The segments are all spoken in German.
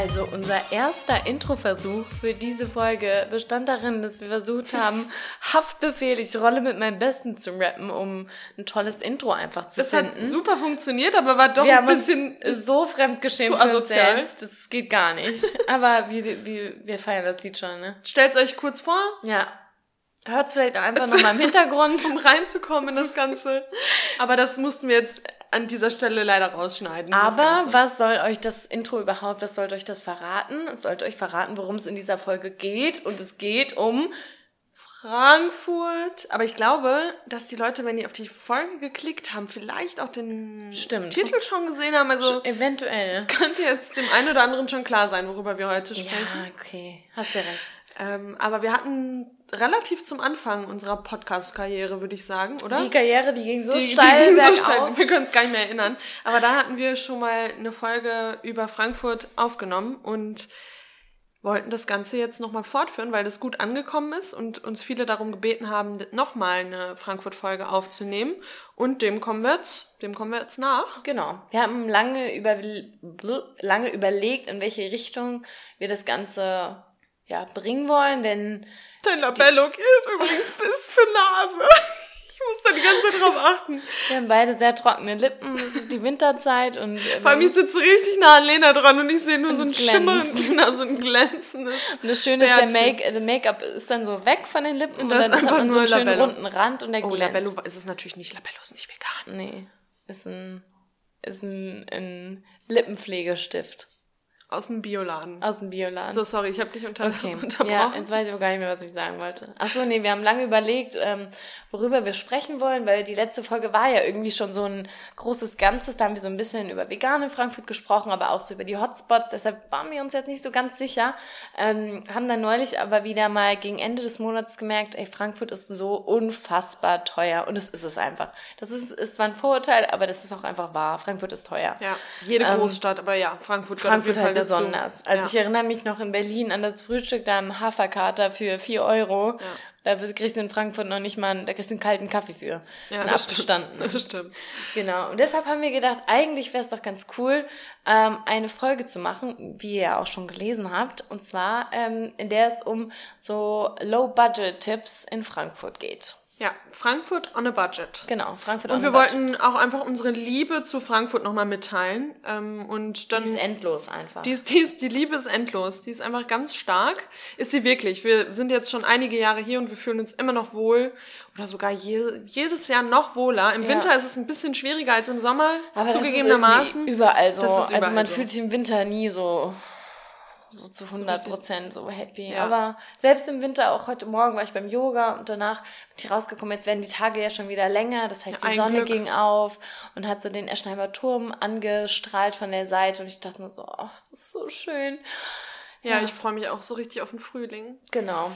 Also unser erster Introversuch für diese Folge bestand darin, dass wir versucht haben, Haftbefehl, ich rolle mit meinem Besten zu rappen, um ein tolles Intro einfach zu Das finden. hat super funktioniert, aber war doch wir ein bisschen so fremdgeschämt zu für uns asozial. selbst, das geht gar nicht. Aber wir, wir, wir feiern das Lied schon, ne? Stellt euch kurz vor, Ja. Hört's vielleicht einfach nochmal im Hintergrund. um reinzukommen in das Ganze. Aber das mussten wir jetzt an dieser Stelle leider rausschneiden. das Aber was soll euch das Intro überhaupt, was sollte euch das verraten? Es sollte euch verraten, worum es in dieser Folge geht. Und es geht um Frankfurt. Aber ich glaube, dass die Leute, wenn die auf die Folge geklickt haben, vielleicht auch den Stimmt. Titel schon gesehen haben. Also eventuell. es könnte jetzt dem einen oder anderen schon klar sein, worüber wir heute Ja, sprechen. okay. Hast du recht. Ähm, aber wir hatten relativ zum Anfang unserer Podcast-Karriere, würde ich sagen, oder? Die Karriere, die ging so Die- die steil ging so steil. Wir können es gar nicht mehr erinnern. Aber da hatten wir schon mal eine Folge über Frankfurt aufgenommen und wollten das Ganze jetzt nochmal fortführen, weil das gut angekommen ist und uns viele darum gebeten haben, nochmal eine Frankfurt-Folge aufzunehmen. Und dem kommen wir jetzt, dem kommen wir jetzt nach. Genau. Wir haben lange, über, lange überlegt, in welche Richtung wir das Ganze ja, bringen wollen, denn Dein Labello geht übrigens bis zur Nase. Ich muss da die ganze Zeit drauf achten. wir haben beide sehr trockene Lippen. Es ist die Winterzeit und Vor allem, ich sitze richtig nah an Lena dran und ich sehe nur Und so ein es Schimmern, glänzt. genau, so ein glänzendes. Und das Schöne ist, der Bärtchen. Make- der Make-up ist dann so weg von den Lippen und, das dann ist hat man so einen schönen Labello. runden Rand und der Oh, glänzt. Labello ist es natürlich nicht. Labello ist nicht vegan. Nee, ist ein, ist ein, ein Lippenpflegestift Aus dem Bioladen. aus dem Bioladen. So, sorry, ich habe dich unter Okay, unterbrochen. ja, jetzt weiß ich aber gar nicht mehr, was ich sagen wollte. Ach so, nee, wir haben lange überlegt, ähm, worüber wir sprechen wollen, weil die letzte Folge war ja irgendwie schon so ein großes Ganzes. Da haben wir so ein bisschen über Vegan in Frankfurt gesprochen, aber auch so über die Hotspots. Deshalb waren wir uns jetzt nicht so ganz sicher. Ähm, haben dann neulich aber wieder mal gegen Ende des Monats gemerkt, ey, Frankfurt ist so unfassbar teuer. Und es ist es einfach. Das ist, ist zwar ein Vorurteil, aber das ist auch einfach wahr. Frankfurt ist teuer. ja, jede Ähm, Großstadt, aber ja, Frankfurt Frankfurt halt Fall dazu. besonders. Also ja. ich erinnere mich noch in Berlin an das Frühstück da im Haferkater für 4 Euro. Da kriegst du in Frankfurt noch nicht mal, einen- da kriegst du einen kalten Kaffee für. ja, das abgestanden. Stimmt. Das stimmt. Genau. Und deshalb haben wir gedacht, eigentlich wäre es doch ganz cool, ähm, eine Folge zu machen, wie ihr ja auch schon gelesen habt. Und zwar, ähm, in der es um so Low-Budget-Tipps in Frankfurt geht. Ja, Frankfurt on a budget. Genau, Frankfurt Und on wir a budget. wollten auch einfach unsere Liebe zu Frankfurt nochmal mitteilen. Ähm, und dann Die ist endlos einfach. Die, ist, die, ist, die Liebe ist endlos. Die ist einfach ganz stark. Ist sie wirklich. Wir sind jetzt schon einige Jahre hier und wir fühlen uns immer noch wohl. Oder sogar je, jedes Jahr noch wohler. Im Ja. Winter ist es ein bisschen schwieriger als im Sommer. Aber das ist zugegebenermaßen. überall so. Das ist also überall man so. fühlt sich im Winter nie so, so zu 100 Prozent so happy. Ja. Aber selbst im Winter, auch heute Morgen war ich beim Yoga und danach bin ich rausgekommen, jetzt werden die Tage ja schon wieder länger. Das heißt, Ja, die ein Sonne Glück. ging auf und hat so den Eschnheimer Turm angestrahlt von der Seite und ich dachte nur so, oh, das ist so schön. ja, ich freue mich auch so richtig auf den Frühling. Genau.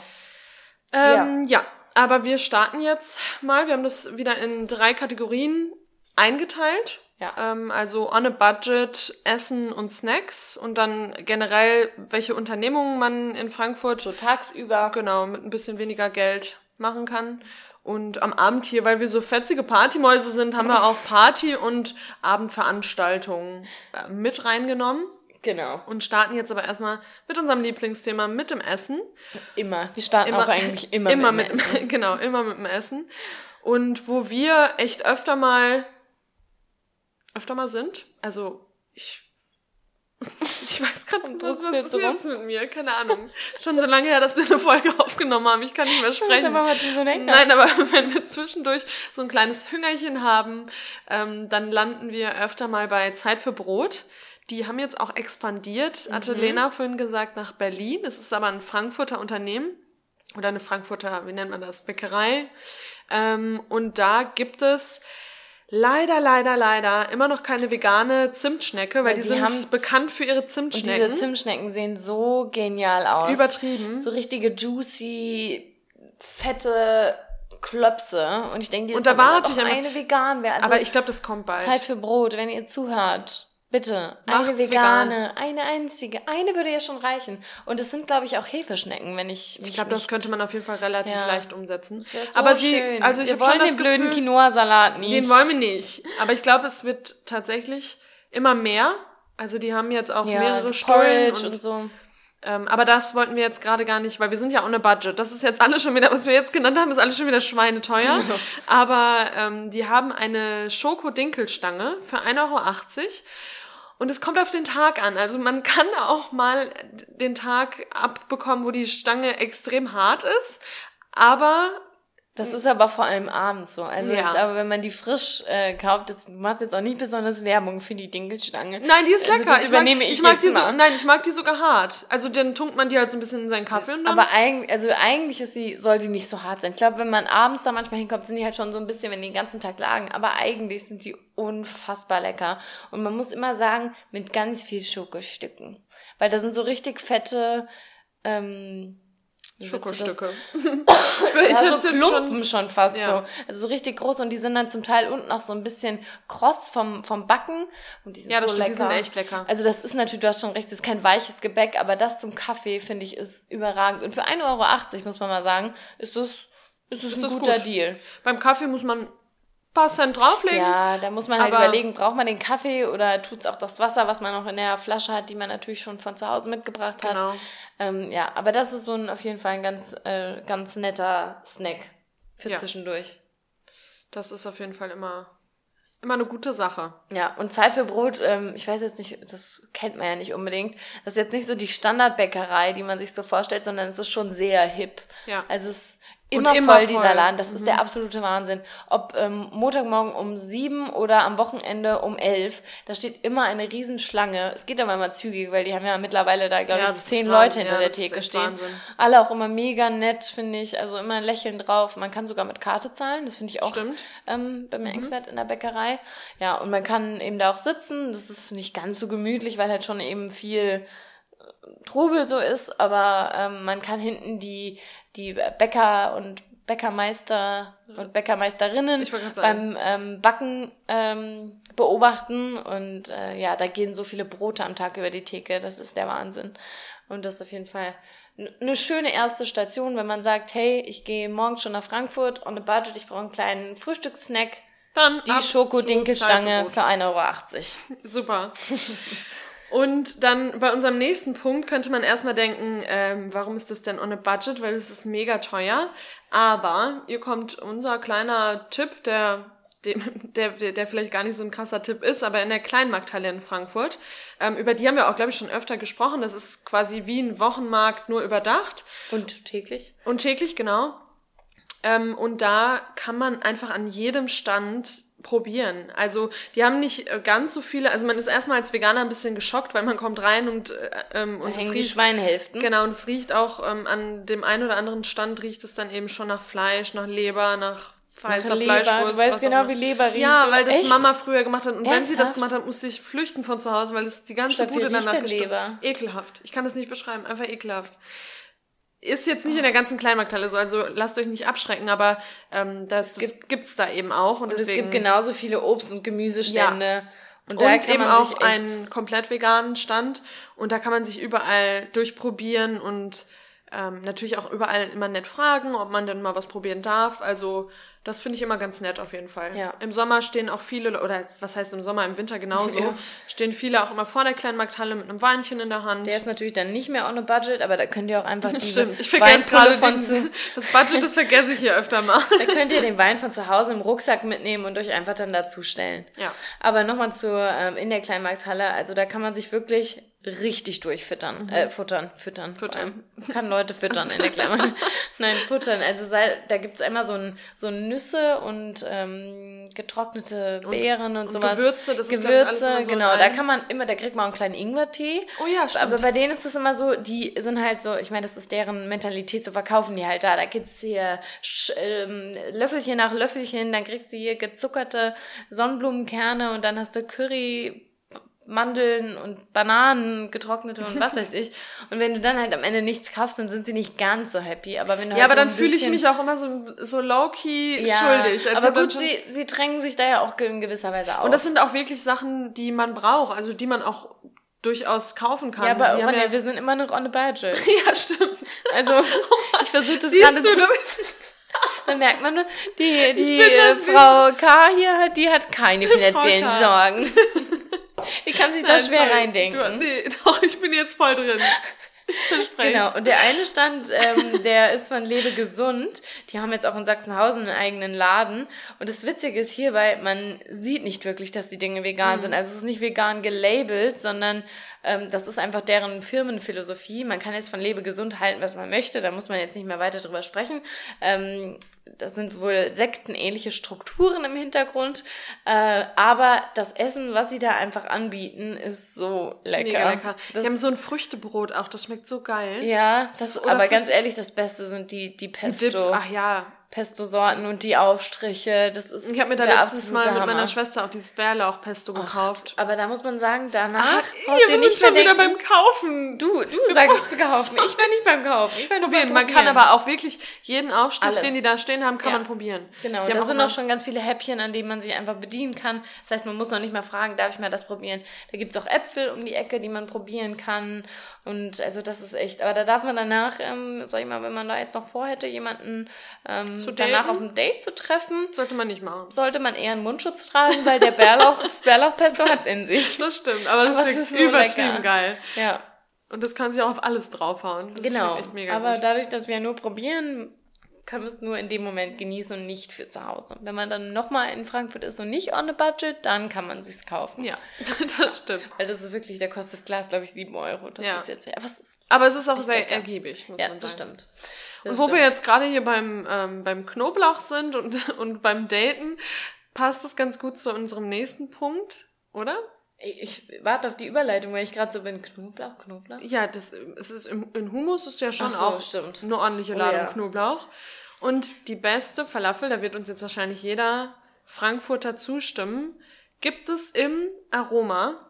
Ähm, ja. aber wir starten jetzt mal. Wir haben das wieder in drei Kategorien eingeteilt. Ja. Ähm, also on a budget, Essen und Snacks und dann generell, welche Unternehmungen man in Frankfurt So tagsüber. genau mit ein bisschen weniger Geld machen kann. Und am Abend hier, weil wir so fetzige Partymäuse sind, haben wir auch Party- und Abendveranstaltungen äh, mit reingenommen Genau. und starten jetzt aber erstmal mit unserem Lieblingsthema, mit dem Essen. Immer. Wir starten auch eigentlich immer, immer mit, mit, dem Essen. genau, immer mit dem Essen. Und wo wir echt öfter mal, öfter mal sind, also ich, ich weiß gerade nicht, was, was jetzt ist jetzt mit mir, keine Ahnung. Schon so lange her, dass wir eine Folge aufgenommen haben, ich kann nicht mehr sprechen. Aber so. Nein, aber wenn wir zwischendurch so ein kleines Hüngerchen haben, ähm, dann landen wir öfter mal bei Zeit für Brot. Die haben jetzt auch expandiert, hatte Lena vorhin gesagt, nach Berlin. Es ist aber ein Frankfurter Unternehmen oder eine Frankfurter, wie nennt man das, Bäckerei. Ähm, und da gibt es leider, leider, leider immer noch keine vegane Zimtschnecke, weil Ja, die, die haben- sind bekannt für ihre Und Zimtschnecken. diese Zimtschnecken sehen so genial aus. Übertrieben. So richtige juicy, fette Klöpse. Und ich denke, Und da warte ich doch einfach- eine vegan wäre. Also aber ich glaube, das kommt bald. Zeit für Brot, wenn ihr zuhört. Bitte, Macht's eine vegane, eine einzige. Eine würde ja schon reichen. Und es sind, glaube ich, auch Hefeschnecken, wenn ich mich Ich glaube, das könnte man auf jeden Fall relativ Ja. leicht umsetzen. So aber sie, schön. also ich Wir schon wollen das den blöden Quinoa-Salat nicht. den wollen wir nicht. Aber ich glaube, es wird tatsächlich immer mehr. Also die haben jetzt auch Ja, mehrere Stollen und, so. Ähm, aber das wollten wir jetzt gerade gar nicht, weil wir sind ja ohne Budget. Das ist jetzt alles schon wieder, was wir jetzt genannt haben, ist alles schon wieder schweineteuer. aber ähm, die haben eine Schoko-Dinkelstange für 1,80 Euro. Und es kommt auf den Tag an. Also man kann auch mal den Tag abbekommen, wo die Stange extrem hart ist. Aber Das ist aber vor allem abends so. Also Ja. ich glaube, wenn man die frisch äh, kauft, das du machst jetzt auch nicht besonders Werbung für die Dinkelstange. nein, die ist Also lecker. das ich mag, übernehme ich ich mag die so, nein, ich mag die sogar hart. Also dann tunkt man die halt so ein bisschen in seinen Kaffee und dann Aber eigentlich, also eigentlich ist sie, soll die nicht so hart sein. Ich glaube, wenn man abends da manchmal hinkommt, sind die halt schon so ein bisschen, wenn die den ganzen Tag lagen. Aber eigentlich sind die unfassbar lecker. Und man muss immer sagen, mit ganz viel Schokostücken. Weil da sind so richtig fette, ähm, Schokostücke. Ja, so Klumpen schon, fast Ja. so. Also so richtig groß und die sind dann zum Teil unten auch so ein bisschen kross vom, vom Backen. Und die sind Ja, das so stimmt, die lecker. sind echt lecker. Also das ist natürlich, du hast schon recht, das ist kein weiches Gebäck, aber das zum Kaffee, finde ich, ist überragend. Und für 1,80 Euro, muss man mal sagen, ist das, ist das Ist ein das guter gut. Deal. Beim Kaffee muss man paar Cent drauflegen. Ja, da muss man halt überlegen, braucht man den Kaffee oder tut's auch das Wasser, was man noch in der Flasche hat, die man natürlich schon von zu Hause mitgebracht hat. Genau. Ähm, ja, aber das ist so ein auf jeden Fall ein ganz, äh, ganz netter Snack für Ja. zwischendurch. Das ist auf jeden Fall immer, immer eine gute Sache. Ja, und Zeit für Brot, ähm, ich weiß jetzt nicht, das kennt man ja nicht unbedingt. Das ist jetzt nicht so die Standardbäckerei, die man sich so vorstellt, sondern es ist schon sehr hip. Ja. Also es immer, immer voll, dieser voll. Mhm. Laden. Das ist der absolute Wahnsinn. Ob ähm, Montagmorgen um sieben oder am Wochenende um elf, da steht immer eine Riesenschlange. Es geht aber immer zügig, weil die haben ja mittlerweile da, glaube Ja, ich, zehn Leute hinter Ja, der Theke stehen. Wahnsinn. Alle auch immer mega nett, finde ich. Also immer ein Lächeln drauf. Man kann sogar mit Karte zahlen. Das finde ich auch ähm, bei mir Engswert in der Bäckerei. Ja, und man kann eben da auch sitzen. Das ist nicht ganz so gemütlich, weil halt schon eben viel Trubel so ist, aber ähm, man kann hinten die, die Bäcker und Bäckermeister und Bäckermeisterinnen beim ähm, Backen ähm, beobachten und äh, ja, da gehen so viele Brote am Tag über die Theke, das ist der Wahnsinn. Und das ist auf jeden Fall eine schöne erste Station, wenn man sagt, hey, ich gehe morgen schon nach Frankfurt on a budget, ich brauche einen kleinen Frühstückssnack, Dann die Schokodinkelstange für 1,80 Euro. Super. Und dann bei unserem nächsten Punkt könnte man erstmal denken, ähm, warum ist das denn on a budget? Weil es ist mega teuer. Aber hier kommt unser kleiner Tipp, der, der, der, der vielleicht gar nicht so ein krasser Tipp ist, aber in der Kleinmarkthalle in Frankfurt. Ähm, über die haben wir auch, glaube ich, schon öfter gesprochen. Das ist quasi wie ein Wochenmarkt nur überdacht. Und täglich? Und täglich, genau. Ähm, und da kann man einfach an jedem Stand probieren. Also die haben nicht äh, ganz so viele, also man ist erstmal als Veganer ein bisschen geschockt, weil man kommt rein und, äh, ähm, Da und es riecht Schweinehälften. Genau, und es riecht auch ähm, an dem einen oder anderen Stand riecht es dann eben schon nach Fleisch, nach Leber, nach weißer Leber. Fleischwurst. Du weißt genau, wie Leber riecht, Ja, weil das Echt? Mama früher gemacht hat. Und wenn sie das Ernsthaft? gemacht hat, musste ich flüchten von zu Hause, weil es die ganze Statt, Bude danach Leber? Ekelhaft. Ich kann das nicht beschreiben, einfach ekelhaft. Ist jetzt nicht in der ganzen Kleinmarkthalle so, also lasst euch nicht abschrecken, aber ähm, das, das gibt- gibt's da eben auch. Und, Und es deswegen, gibt genauso viele Obst- und Gemüsestände. Und da und eben auch einen komplett veganen Stand und da kann man sich überall durchprobieren und ähm, natürlich auch überall immer nett fragen, ob man denn mal was probieren darf. Also das finde ich immer ganz nett auf jeden Fall. Ja. Im Sommer stehen auch viele, oder was heißt im Sommer, im Winter genauso, Ja. stehen viele auch immer vor der Kleinmarkthalle mit einem Weinchen in der Hand. Der ist natürlich dann nicht mehr on a budget, aber da könnt ihr auch einfach diese Stimmt, ich vergesse gerade von den, zu, das Budget, das vergesse ich hier öfter mal. da könnt ihr den Wein von zu Hause im Rucksack mitnehmen und euch einfach dann dazu stellen. Ja. Aber nochmal zu ähm, in der Kleinmarkthalle, also da kann man sich wirklich richtig durchfüttern, äh, futtern, füttern, Mhm. Füttern. allem. kann Leute füttern in der Kleinmarkt. Nein, futtern. Also sei, da gibt's einmal so ein so Nüsse und ähm, getrocknete Beeren und, und sowas. Gewürze, das ist, glaub ich, alles Gewürze, so genau. Da kann man immer, da kriegt man auch einen kleinen Ingwertee. Oh ja, stimmt. Aber bei denen ist es immer so, die sind halt so, ich meine, das ist deren Mentalität, so verkaufen die halt da. Da gibt's hier Sch ähm, Löffelchen nach Löffelchen, dann kriegst du hier gezuckerte Sonnenblumenkerne und dann hast du Curry. Mandeln und Bananen, getrocknete und was weiß ich. Und wenn du dann halt am Ende nichts kaufst, dann sind sie nicht ganz so happy. Aber wenn du ja, halt aber dann fühle ich mich auch immer so, so low-key ja, schuldig. Also aber dann gut, sie, sie drängen sich da ja auch in gewisser Weise auf. Und das sind auch wirklich Sachen, die man braucht, also die man auch durchaus kaufen kann. ja, aber die haben Ronja, wir sind immer noch on a budget. ja, stimmt. Also, ich versuche das Siehst gerade du, zu das, Da merkt man, nur, die, die äh. Frau K. hier, hat- die hat keine finanziellen. Sorgen. Die kann sich da schwer sorry. reindenken. Du, nee, doch, ich bin jetzt voll drin. Genau, und der eine Stand, ähm, der ist von Lebe Gesund. Die haben jetzt auch in Sachsenhausen einen eigenen Laden. Und das Witzige ist hierbei, man sieht nicht wirklich, dass die Dinge vegan Mhm. sind. Also es ist nicht vegan gelabelt, sondern ähm, das ist einfach deren Firmenphilosophie. Man kann jetzt von Lebe Gesund halten, was man möchte. Da muss man jetzt nicht mehr weiter drüber sprechen. Ähm, das sind wohl sektenähnliche Strukturen im Hintergrund. Äh, aber das Essen, was sie da einfach anbieten, ist so lecker. Mega lecker. Das Die haben so ein Früchtebrot auch, das schmeckt so geil. ja, das, Oder aber Früchte- ganz ehrlich, das Beste sind die, die Die Pesto, Dips, ach ja. Pesto-Sorten und die Aufstriche. Das ist Ich habe mir da der letztens mal mit meiner. Schwester auch dieses Bärlauchpesto gekauft. Aber da muss man sagen, danach Ach, braucht ihr wir nicht sind mehr schon wieder beim Kaufen. du, du sagst es kaufen. Ich war nicht beim Kaufen. Ich war nur beim probieren. Man kann Probieren. aber auch wirklich jeden Aufstrich, Alles. den die da stehen haben, kann Ja. man probieren. Genau, da sind auch schon ganz viele Häppchen, an denen man sich einfach bedienen kann. Das heißt, man muss noch nicht mal fragen, darf ich mal das probieren? Da gibt's auch Äpfel um die Ecke, die man probieren kann. Und also das ist echt, aber da darf man danach, ähm, sag ich mal, wenn man da jetzt noch vorhätte, jemanden ähm, Zu danach auf ein Date zu treffen, Sollte man nicht machen. sollte man eher einen Mundschutz tragen, weil der Bärlauch, das Bärlauchpesto hat's in sich. Das stimmt, aber es es ist so übertrieben lecker. geil. Ja, Und das kann sich auch auf alles draufhauen. Das genau. schmeckt echt mega Aber gut. dadurch, dass wir nur probieren, können wir es nur in dem Moment genießen und nicht für zu Hause. Wenn man dann nochmal in Frankfurt ist und nicht on a budget, dann kann man sich's kaufen. Ja, das stimmt. Weil das ist wirklich, der kostet das Glas, glaube ich, 7 Euro. Das Ja. ist jetzt, aber es ist, Aber es ist auch sehr lecker. ergiebig, muss ja, man das sagen. Und Das wo stimmt. wir jetzt gerade hier beim, ähm, beim Knoblauch sind und, und beim Daten, passt es ganz gut zu unserem nächsten Punkt, oder? Ich warte auf die Überleitung, weil ich gerade so bin. Knoblauch, Knoblauch. Ja, das, es ist im, in Hummus ist ja schon so, auch stimmt. eine ordentliche Oh Ladung ja. Knoblauch. Und die beste Falafel, da wird uns jetzt wahrscheinlich jeder Frankfurter zustimmen, gibt es im Aroma.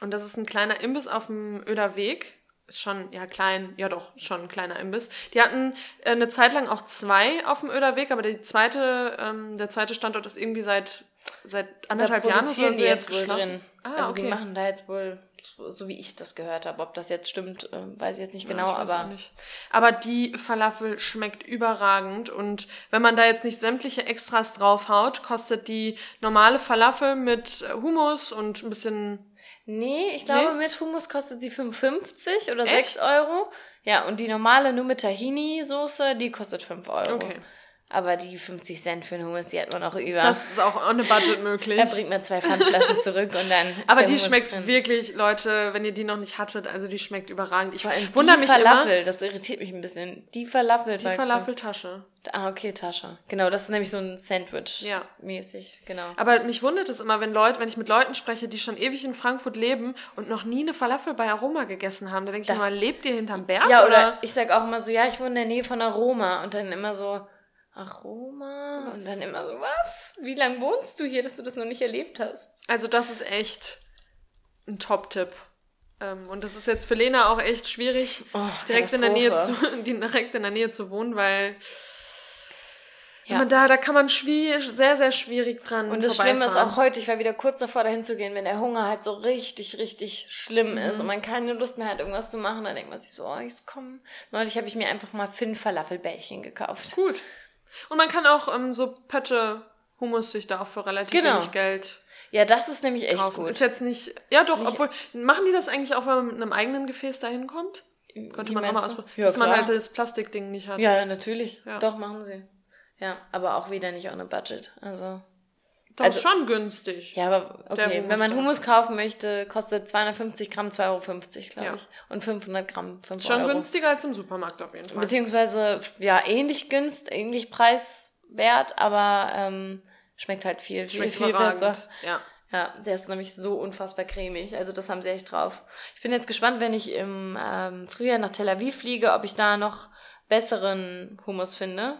Und das ist ein kleiner Imbiss auf dem Öder Weg. Ist schon, ja, klein, ja doch, schon ein kleiner Imbiss. Die hatten äh, eine Zeit lang auch zwei auf dem Öder Weg, aber die zweite, ähm, der zweite Standort ist irgendwie seit, seit anderthalb Jahren oder so die jetzt jetzt wohl geschlossen. drin. Ah, also okay. die machen da jetzt wohl, so, so wie ich das gehört habe. Ob das jetzt stimmt, äh, weiß ich jetzt nicht genau, Ja, auch aber nicht. Aber die Falafel schmeckt überragend und wenn man da jetzt nicht sämtliche Extras draufhaut, kostet die normale Falafel mit Hummus und ein bisschen nee, ich glaube, Nee? mit Hummus kostet sie 5,50 oder Echt? 6 Euro. Ja, und die normale nur mit Tahini-Soße, die kostet 5 Euro. Okay. Aber die 50 Cent für einen Hummus, die hat man auch über. Das ist auch on a budget möglich. er bringt mir zwei Pfandflaschen zurück und dann. Aber die Hummus schmeckt drin. wirklich, Leute, wenn ihr die noch nicht hattet, also die schmeckt überragend. Ich wundere die mich Falafel, immer. das irritiert mich ein bisschen. Die Falafel, Die? Falafeltasche. Ah, okay, Tasche. Genau, das ist nämlich so ein Sandwich Ja. mäßig, genau. Aber mich wundert es immer, wenn Leute, wenn ich mit Leuten spreche, die schon ewig in Frankfurt leben und noch nie eine Falafel bei Aroma gegessen haben. Da denke ich Das- immer, lebt ihr hinterm Berg? Ja, oder oder? ich sag auch immer so, ja, ich wohne in der Nähe von Aroma und dann immer so, Aroma? Und dann immer so, was? Wie lange wohnst du hier, dass du das noch nicht erlebt hast? Also das ist echt ein Top-Tipp. Ähm, und das ist jetzt für Lena auch echt schwierig, Oh, direkt in der Nähe zu, direkt in der Nähe zu wohnen, weil Ja. man da, da kann man schwier sehr, sehr schwierig dran Und das Schlimme ist auch heute, ich war wieder kurz davor, dahin zu gehen, wenn der Hunger halt so richtig, richtig schlimm ist und man keine Lust mehr hat, irgendwas zu machen, dann denkt man sich so, oh, jetzt komm. Neulich habe ich mir einfach mal fünf Falafelbällchen gekauft. Gut. Und man kann auch ähm, so Pötte Hummus sich da auch für relativ Genau. wenig Geld Ja, das ist nämlich echt kaufen. gut. Ist jetzt nicht, ja doch, Nicht- obwohl, machen die das eigentlich auch, wenn man mit einem eigenen Gefäß da hinkommt? Könnte man auch mal ausprobieren. Ja, dass man klar. halt das Plastikding nicht hat. Ja, natürlich. Ja. Doch, machen sie. Ja, aber auch wieder nicht ohne Budget. Also. Das Also- ist schon günstig. Ja, aber okay, wenn man. Hummus kaufen möchte, kostet 250 Gramm 2,50 Euro, glaube Ja. ich. Und 500 Gramm 5 Schon Euro. günstiger als im Supermarkt auf jeden Fall. Beziehungsweise, ja, ähnlich günstig, ähnlich preiswert, aber ähm, schmeckt halt viel, viel, Schmeckt viel überragend. besser. Ja. Ja, der ist nämlich so unfassbar cremig. Also das haben sie echt drauf. Ich bin jetzt gespannt, wenn ich im ähm, Frühjahr nach Tel Aviv fliege, ob ich da noch besseren Hummus finde.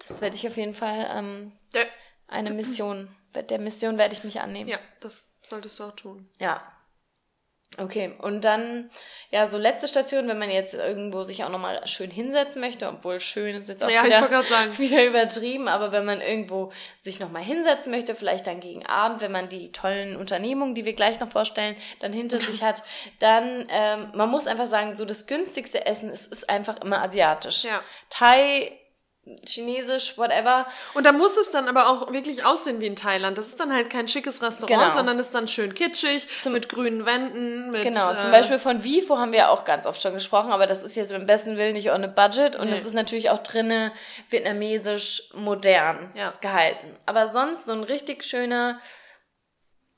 Das werde ich auf jeden Fall ähm, Der, eine Mission. Der Mission werde ich mich annehmen. ja, das solltest du auch tun. Ja. Okay, und dann, ja, so letzte Station, wenn man jetzt irgendwo sich auch nochmal schön hinsetzen möchte, obwohl schön ist jetzt auch Ja, wieder, wieder übertrieben, aber wenn man irgendwo sich nochmal hinsetzen möchte, vielleicht dann gegen Abend, wenn man die tollen Unternehmungen, die wir gleich noch vorstellen, dann hinter sich hat, dann, ähm, man muss einfach sagen, so das günstigste Essen ist, ist einfach immer asiatisch. Ja. Thai chinesisch, whatever. Und da muss es dann aber auch wirklich aussehen wie in Thailand. Das ist dann halt kein schickes Restaurant, Genau. sondern ist dann schön kitschig, Zum- mit grünen Wänden, mit... Genau, zum äh, Beispiel von Vivo haben wir auch ganz oft schon gesprochen, aber das ist jetzt beim besten Willen nicht on a budget und Nee. es ist natürlich auch drinne vietnamesisch modern Ja. gehalten. Aber sonst so ein richtig schöner,